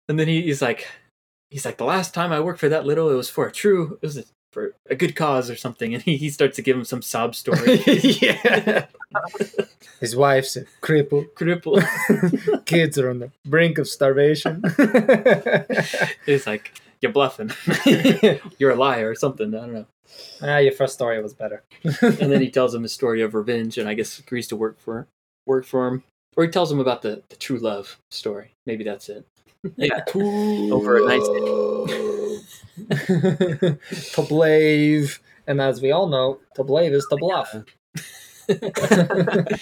And then he, he's like, he's like, the last time I worked for that little, it was for a true, it was a, for a good cause or something. And he, he starts to give him some sob story. yeah. His wife's a cripple. Cripple. Kids are on the brink of starvation. He's like, you're bluffing. you're a liar or something. I don't know. ah, your first story was better. And then he tells him his story of revenge, and I guess agrees to work for work for him. Or he tells him about the, the true love story. Maybe that's it. Yeah. Over a nightstand. to blave. And as we all know, to blave is to bluff.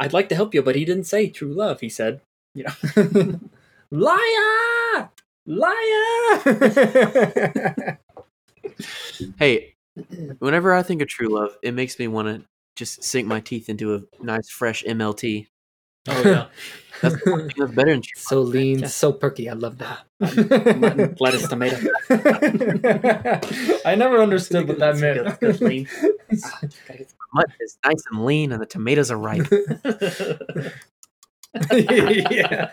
I'd like to help you, but he didn't say true love. He said, you know, Liar! Liar. Hey, whenever I think of true love, it makes me want to just sink my teeth into a nice fresh MLT. Oh yeah, That's the one thing that's better than so lean, so perky. I love that. Mutton, lettuce, tomato. I never understood what that meant. good, lean. Ah, mutton is nice and lean, and the tomatoes are ripe. yeah.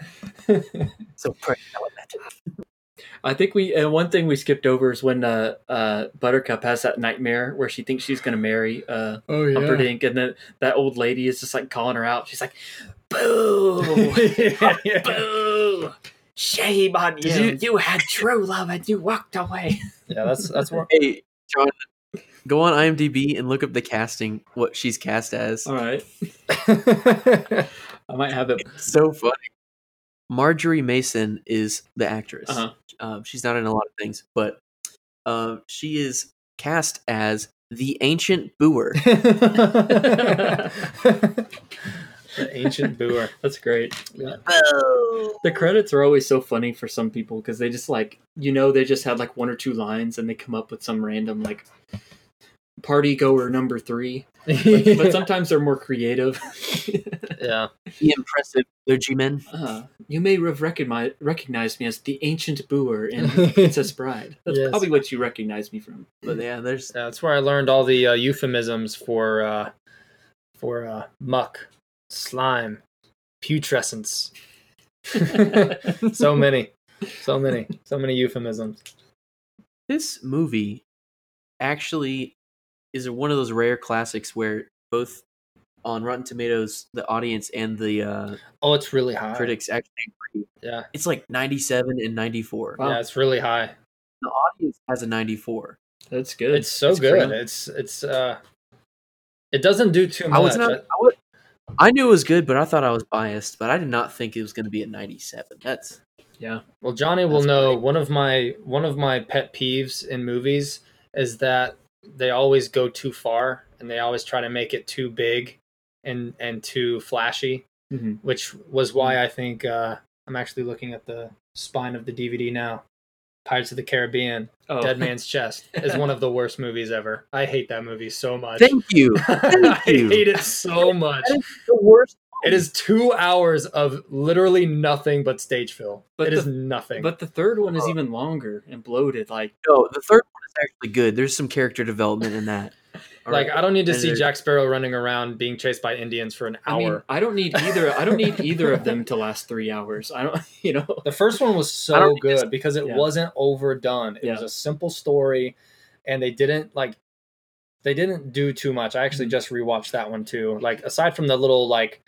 so pretty. I love that. I think we uh, one thing we skipped over is when uh, uh, Buttercup has that nightmare where she thinks she's going to marry uh, Oh Humperdinck, and then that old lady is just like calling her out. She's like, "Boo, boo, shame on you! You, you- had true love and you walked away." Yeah, that's that's more. Hey, John, go on IMDb and look up the casting, what she's cast as. All right, I might have it. so funny. Margery Mason is the actress. Uh-huh. Um, she's not in a lot of things, but um, she is cast as the ancient Booer. the ancient Booer. That's great. Yeah. The credits are always so funny for some people because they just like you know they just had like one or two lines and they come up with some random like party goer number three. But, but sometimes they're more creative. yeah. the impressive clergyman. Uh, you may have recognize, recognized me as the ancient Booer in Princess Bride. That's Yes. probably what you recognize me from. But yeah, there's Yeah, that's where I learned all the uh, euphemisms for uh, for uh, muck, slime, putrescence. so many, so many, so many euphemisms. this movie actually is it one of those rare classics where both on Rotten Tomatoes, the audience and the uh, Oh, it's really high. critics actually agree. Yeah, It's like 97 and 94. Wow. yeah, it's really high. The audience has a 94. That's good. It's so That's good. great. It's it's uh, it doesn't do too much. I was not. I, was, I knew it was good, but I thought I was biased. But I did not think it was going to be a 97. That's Yeah. Well, Johnny will know great. one of my one of my pet peeves in movies is that they always go too far and they always try to make it too big and and too flashy, Mhm. which was why I think uh, I'm actually looking at the spine of the DVD now. Pirates of the Caribbean, Oh. Dead Man's Chest is one of the worst movies ever. I hate that movie so much. thank you. I you. hate it so much. The worst. It is two hours of literally nothing but stage fill. But it is the- nothing. But the third one is even longer and bloated. Like, No, the third one is actually good. There's some character development in that. All like right. I don't need to And see Jack Sparrow running around being chased by Indians for an I mean, hour. I don't need either. I don't need either of them to last three hours. I don't, you know. the first one was so good because it yeah. wasn't overdone. It was a simple story, and they didn't like they didn't do too much. I actually Mhm. just rewatched that one too. Like aside from the little like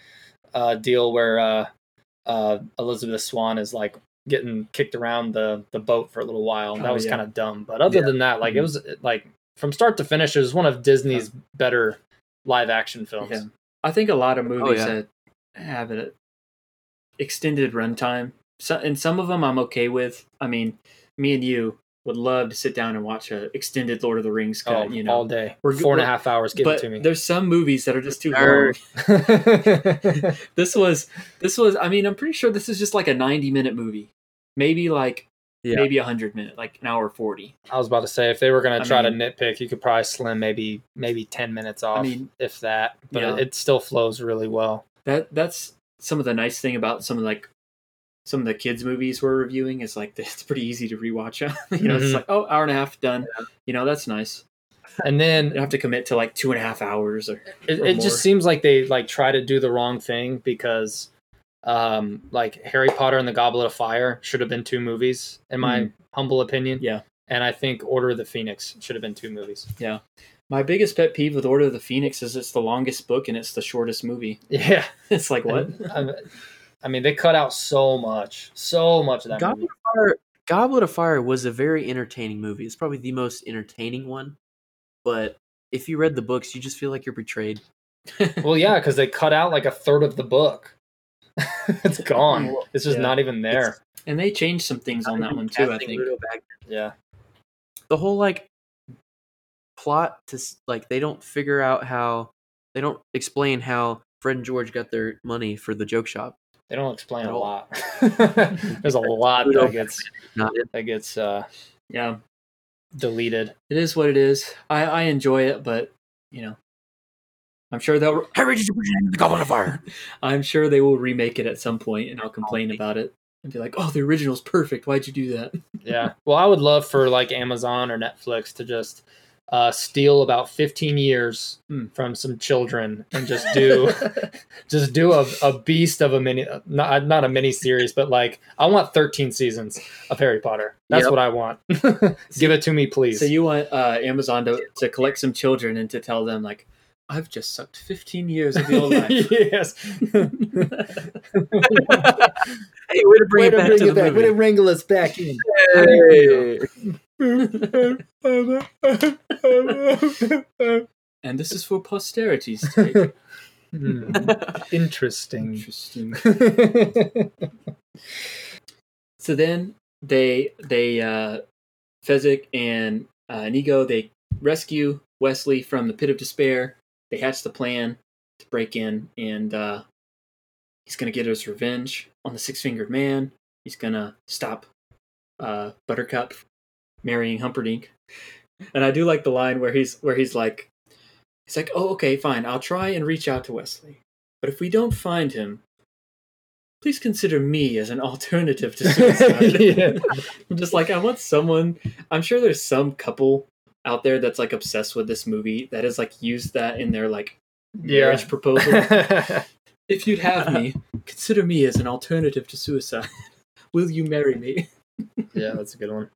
uh deal where uh uh Elizabeth Swann is like getting kicked around the the boat for a little while. That Oh, was yeah. kind of dumb. But other Yeah. than that, like it Mhm. was like from start to finish, it was one of Disney's better live action films. Yeah. I think a lot of movies yeah. that have an extended runtime. So, and some of them I'm okay with. I mean, me and you would love to sit down and watch a extended Lord of the Rings cut. Oh, you know, all day. We're- Four and a we're- half hours. Give it but to me. there's some movies that are just too long. This was this was. I mean, I'm pretty sure this is just like a 90 minute movie, maybe like Yeah. maybe hundred minute, like an hour 40. I was about to say if they were going to try mean- to nitpick, you could probably slim maybe maybe ten minutes off, I mean, if that. But yeah. it, it still flows really well. That that's some of the nice thing about some of like some of the kids movies we're reviewing is like it's pretty easy to rewatch. you know, it's Mhm. like oh, hour and a half done. You know, that's nice. And then don't have to commit to like two and a half hours or it, or it just seems like they like try to do the wrong thing because um like Harry Potter and the Goblet of Fire should have been two movies in my Mhm. humble opinion. Yeah. And I think Order of the Phoenix should have been two movies. Yeah. My biggest pet peeve with Order of the Phoenix is it's the longest book and it's the shortest movie. Yeah. It's like what? I, I mean, they cut out so much, so much of that Goblet movie. of Fire. Goblet of Fire was a very entertaining movie. It's probably the most entertaining one. But if you read the books, you just feel like you're betrayed. Well, yeah, because they cut out like a third of the book. it's gone. It's just Yeah. not even there. And they changed some things on that one too. I think. Yeah. The whole like plot to like they don't figure out how they don't explain how Fred and George got their money for the joke shop. They don't explain a lot. There's a lot that gets that gets uh, Yeah, deleted. it is what it is. I, I enjoy it, but you know, I'm sure they'll. Harry, did you put your hand in the goblet of fire? I'm sure they will remake it at some point, and I'll complain about it and be like, "Oh, the original's perfect. Why'd you do that?" Yeah. Well, I would love for like Amazon or Netflix to just uh, steal about 15 years Hmm. from some children and just do just do a, a beast of a mini not not a mini series, but like I want 13 seasons of Harry Potter. That's Yep. what I want. Give it to me, please. So you want uh, Amazon to, to collect some children and to tell them like, "I've just sucked 15 years of your life." yes. Hey, way to bring it back to the Way to movie. wrangle us back in. Hey. And this is for posterity's sake. Hmm. Interesting. Interesting. So then they they uh Fezzik and uh, Inigo they rescue Wesley from the pit of despair. They hatch the plan to break in and uh he's gonna get his revenge on the six fingered man. He's gonna stop uh Buttercup marrying Humperdinck. And I do like the line where he's where he's like he's like, Oh, okay, fine, I'll try and reach out to Wesley. But if we don't find him, please consider me as an alternative to suicide. I'm just like I want someone. I'm sure there's some couple out there that's like obsessed with this movie that has like used that in their like marriage proposal. if you'd have me, consider me as an alternative to suicide. Will you marry me? yeah, that's a good one.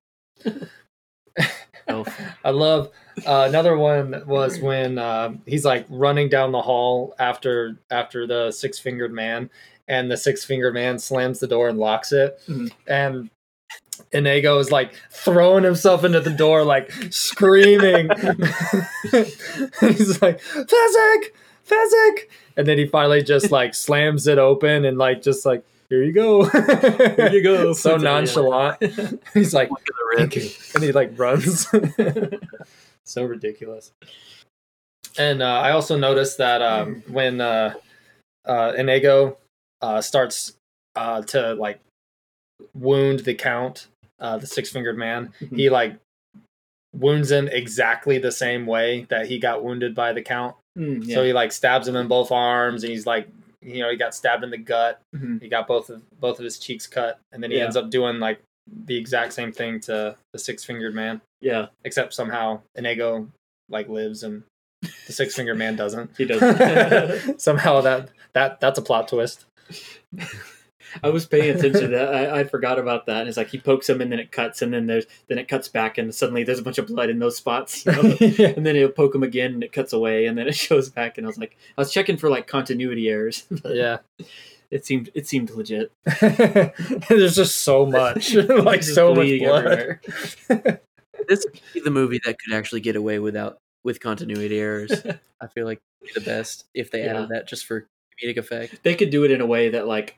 Elf. I love uh, another one was when uh, he's like running down the hall after after the six fingered man, and the six fingered man slams the door and locks it, Mhm. and Inigo is like throwing himself into the door, like screaming. he's like Fezzik, Fezzik, and then he finally just like slams it open and like just like here you go, Here you go. so nonchalant. He's like Look at the Thank you. And he like runs. so ridiculous. And uh, I also noticed that um, when uh, uh, Inigo uh, starts uh, to like wound the count, uh, the six fingered man, Mhm. he like wounds him exactly the same way that he got wounded by the count. Mm, yeah. So he like stabs him in both arms, and he's like, you know, he got stabbed in the gut. Mhm. He got both of both of his cheeks cut, and then he Yeah. ends up doing like the exact same thing to the six fingered man, yeah, except somehow Inigo like lives and the six fingered man doesn't. he doesn't. somehow that that that's a plot twist. I was paying attention to that. I, I forgot about that. And it's like he pokes him, and then it cuts, and then there's then it cuts back, and suddenly there's a bunch of blood in those spots. you know? yeah. and then he'll poke him again, and it cuts away, and then it shows back. And I was like, I was checking for like continuity errors. yeah. it seemed it seemed legit. There's just so much, like so much blood. everywhere. This would be the movie that could actually get away without with continuity errors. I feel like the best if they Yeah. added that just for comedic effect. They could do it in a way that like,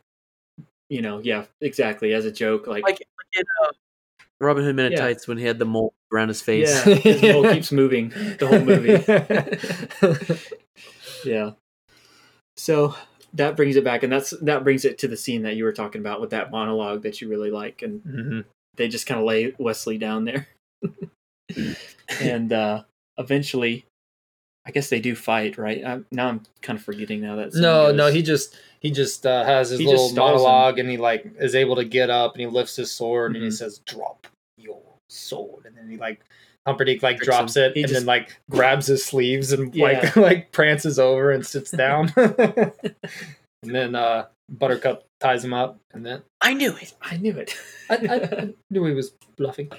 you know, yeah, exactly as a joke. Like, Like, in uh, Robin Hood Men in Yeah. Tights when he had the mole around his face. yeah, his mole keeps moving the whole movie. yeah. So that brings it back, and that's that brings it to the scene that you were talking about with that monologue that you really like, and Mhm. they just kind of lay Wesley down there, and uh eventually, I guess they do fight, right? I'm, now I'm kind of forgetting now that. No, no, he just he just uh, has his He little stalls him. monologue, and he like is able to get up, and he lifts his sword, and he Mhm. says, "Drop your sword," and then he like Humperdinck like Tricks drops him. it, He and just- then like grabs his sleeves and Yeah. like like prances over and sits down, and then uh Buttercup ties him up, and then I knew it. I knew it. I, I, I knew he was bluffing,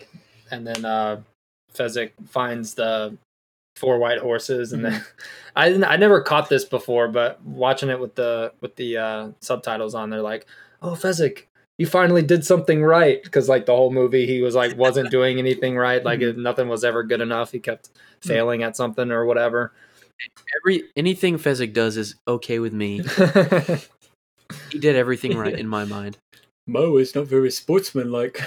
and then uh Fezzik finds the four white horses and then mm-hmm. I didn't- I never caught this before but watching it with the with the uh subtitles on they're like oh Fezzik you finally did something right because like the whole movie he was like wasn't doing anything right like it, nothing was ever good enough he kept mm-hmm. failing at something or whatever. Every anything Fezzik does is okay with me. He did everything right in my mind. Mo is not very sportsmanlike.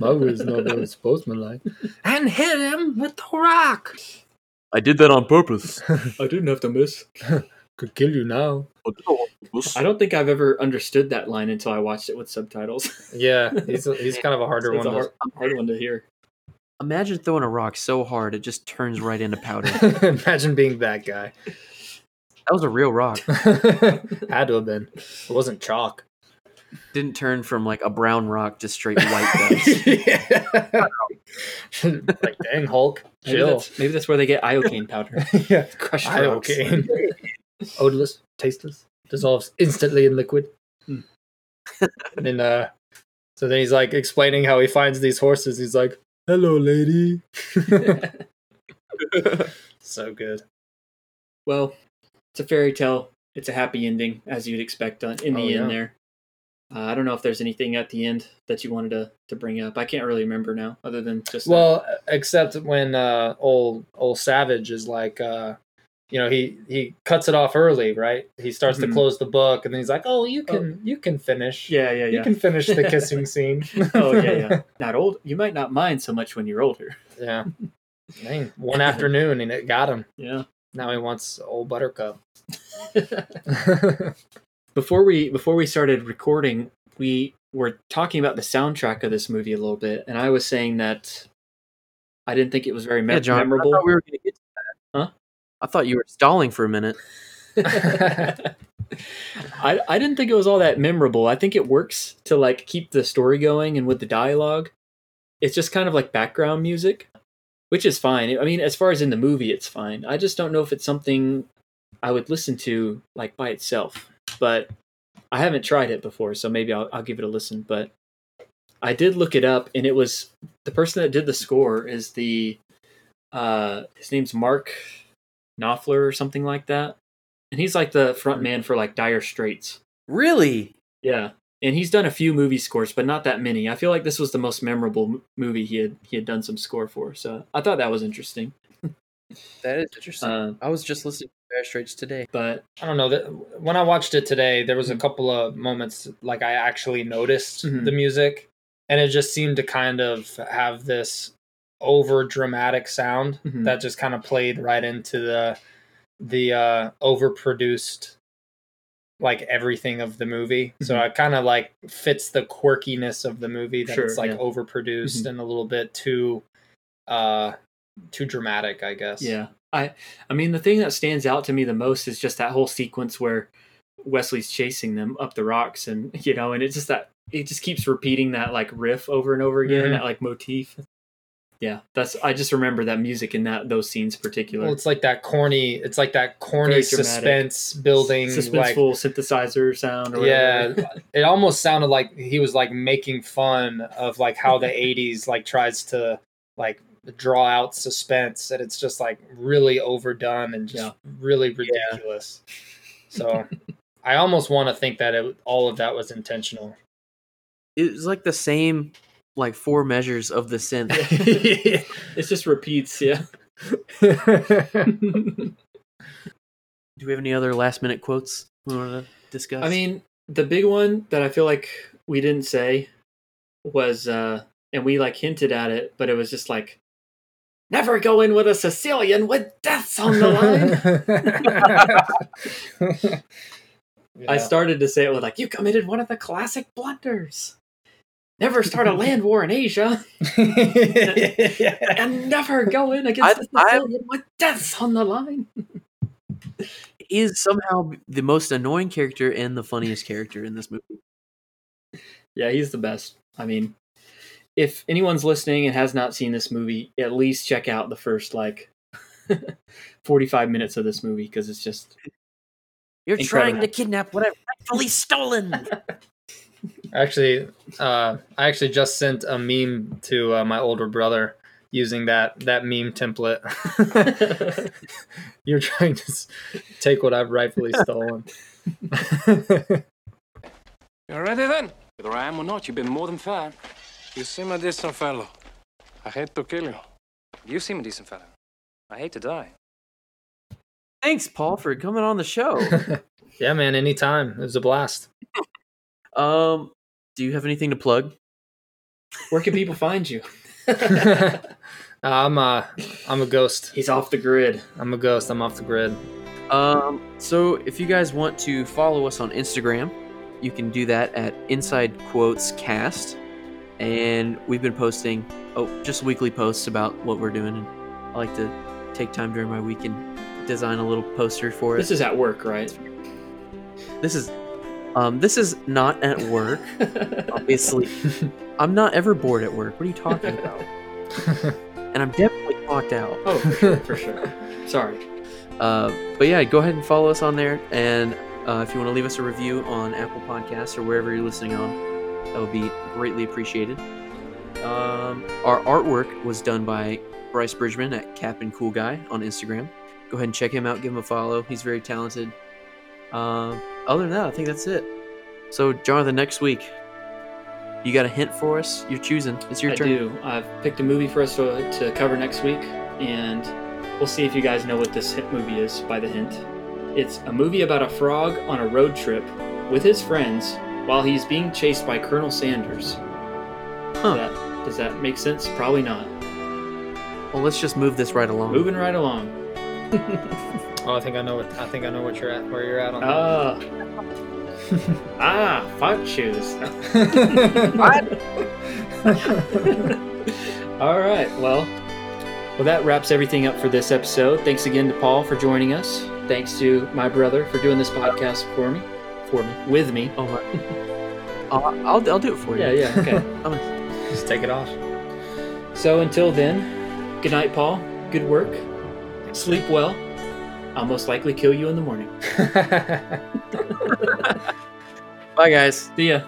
Mo is not very sportsmanlike. And hit him with the rock I did that on purpose. I didn't have to miss. could kill you now oh, I don't think I've ever understood that line until I watched it with subtitles. Yeah, he's he's kind of a harder it's one. a to- hard, hard one to hear. Imagine throwing a rock so hard it just turns right into powder. Imagine being that guy. That was a real rock. Had to have been. It wasn't chalk. Didn't turn from like a brown rock to straight white dust. like dang Hulk, Maybe chill. that's, maybe that's where they get iocane powder. yeah, Crushed rocks. iocane. Odorless, tasteless, dissolves instantly in liquid. Hmm. and then, uh, so then he's like explaining how he finds these horses. He's like, "Hello, lady." so good. Well, it's a fairy tale. It's a happy ending, as you'd expect in the Oh, end yeah. there. Uh, I don't know if there's anything at the end that you wanted to, to bring up. I can't really remember now, other than just that. Well, except when uh, old old Savage is like, uh, you know, he he cuts it off early, right? He starts Mhm. to close the book, and then he's like, "Oh, you can you can finish. yeah, yeah, You can finish the kissing scene." oh, yeah, yeah. Not old. You might not mind so much when you're older. yeah. Dang, one afternoon and it got him. Yeah. Now he wants old Buttercup. Before we before we started recording, we were talking about the soundtrack of this movie a little bit, and I was saying that I didn't think it was very me- yeah, John. memorable. I thought we were gonna get to that. Huh? I thought you were stalling for a minute. I I didn't think it was all that memorable. I think it works to like keep the story going and with the dialogue. It's just kind of like background music, which is fine. I mean, as far as in the movie, it's fine. I just don't know if it's something I would listen to like by itself. But I haven't tried it before, so maybe I'll I'll give it a listen. But I did look it up, and it was the person that did the score is the uh his name's Mark Knopfler or something like that. And he's like the front man for like Dire Straits. Really? Yeah. And he's done a few movie scores, but not that many. I feel like this was the most memorable m- movie he had he had done some score for. So I thought that was interesting. That is interesting. Uh, I was just listening to Dire Straits today. but I don't know that when I watched it today, there Mm-hmm. was a couple of moments like I actually noticed Mhm. the music, and it just seemed to kind of have this over dramatic sound Mhm. that just kind of played right into the the uh overproduced like everything of the movie. So Mhm. it kind of like fits the quirkiness of the movie that Sure, it's like yeah. overproduced Mhm. and a little bit too uh too dramatic, I guess. yeah. I I mean the thing that stands out to me the most is just that whole sequence where Wesley's chasing them up the rocks and you know, and it's just that it just keeps repeating that like riff over and over again, Mhm. that like motif. Yeah, that's I just remember that music in that those scenes particular. Well, it's like that corny. It's like that corny suspense building. Like, suspenseful synthesizer sound or yeah, it almost sounded like he was like making fun of like how the '80s like tries to like draw out suspense, and it's just like really overdone and just Yeah. really ridiculous. So, I almost want to think that it, all of that was intentional. It was like the same, like four measures of the synth. it just repeats, yeah. Do we have any other last minute quotes we want to discuss? I mean, the big one that I feel like we didn't say was, uh, and we like hinted at it, but it was just like, never go in with a Sicilian with deaths on the line. I started to say it with like, you committed one of the classic blunders. Never start a land war in Asia and never go in against I- a I- Sicilian with deaths on the line. is somehow the most annoying character and the funniest character in this movie. Yeah, he's the best. I mean, if anyone's listening and has not seen this movie, at least check out the first like 45 minutes of this movie because it's just You're Incredible. trying to kidnap what I've rightfully stolen. Actually, uh, I actually just sent a meme to uh, my older brother using that that meme template. You're trying to take what I've rightfully stolen. You're ready then? Whether I am or not, you've been more than fair. You seem a decent fellow. I hate to kill you. You seem a decent fellow. I hate to die. Thanks, Paul, for coming on the show. yeah, man. Anytime. It was a blast. um, do you have anything to plug? where can people find you? I'm uh, I'm a ghost. He's off the grid. I'm a ghost. I'm off the grid. Um, so if you guys want to follow us on Instagram, you can do that at Inside Quotes Cast, and we've been posting oh just weekly posts about what we're doing, and I like to take time during my week and design a little poster for it. This is at work, right? this is um this is not at work. Obviously, I'm not ever bored at work. What are you talking about? and I'm definitely clocked out. oh, for sure, for sure. Sorry. Uh, but yeah, go ahead and follow us on there. And uh, if you want to leave us a review on Apple Podcasts or wherever you're listening on, that would be greatly appreciated. Um, our artwork was done by Bryce Bridgman at Cap and Cool Guy on Instagram. Go ahead and check him out. Give him a follow. He's very talented. Um, other than that, I think that's it. So, Jonathan, next week, you got a hint for us? You're choosing. It's your I turn. do. I've picked a movie for us to, to cover next week, and we'll see if you guys know what this hint movie is by the hint. It's a movie about a frog on a road trip with his friends while he's being chased by Colonel Sanders. Huh. Does, that, does that make sense? Probably not. Well, let's just move this right along. Moving right along. Oh, I think I know what I think I know what you're at. Where you're at on that. Ah. ah, fart shoes. All right. Well, well, that wraps everything up for this episode. Thanks again to Paul for joining us. Thanks to my brother for doing this podcast for me, for me, with me. Oh my. I'll, I'll, I'll do it for you. Yeah, yeah. Okay. I'm a- Just take it off. so until then, good night, Paul. Good work. Sleep well. I'll most likely kill you in the morning. Bye, guys. See ya.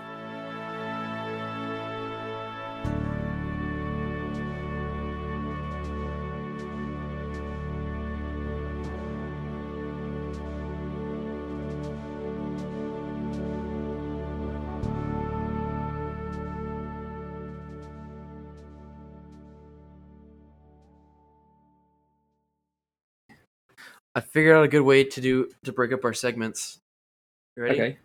I figured out a good way to do to break up our segments. You ready? Okay.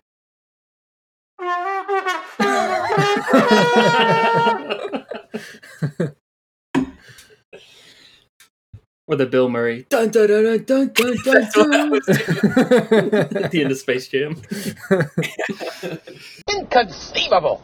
or the Bill Murray dun dun dun dun dun dun dun, That's what I dun. was at the end of Space Jam. Inconceivable.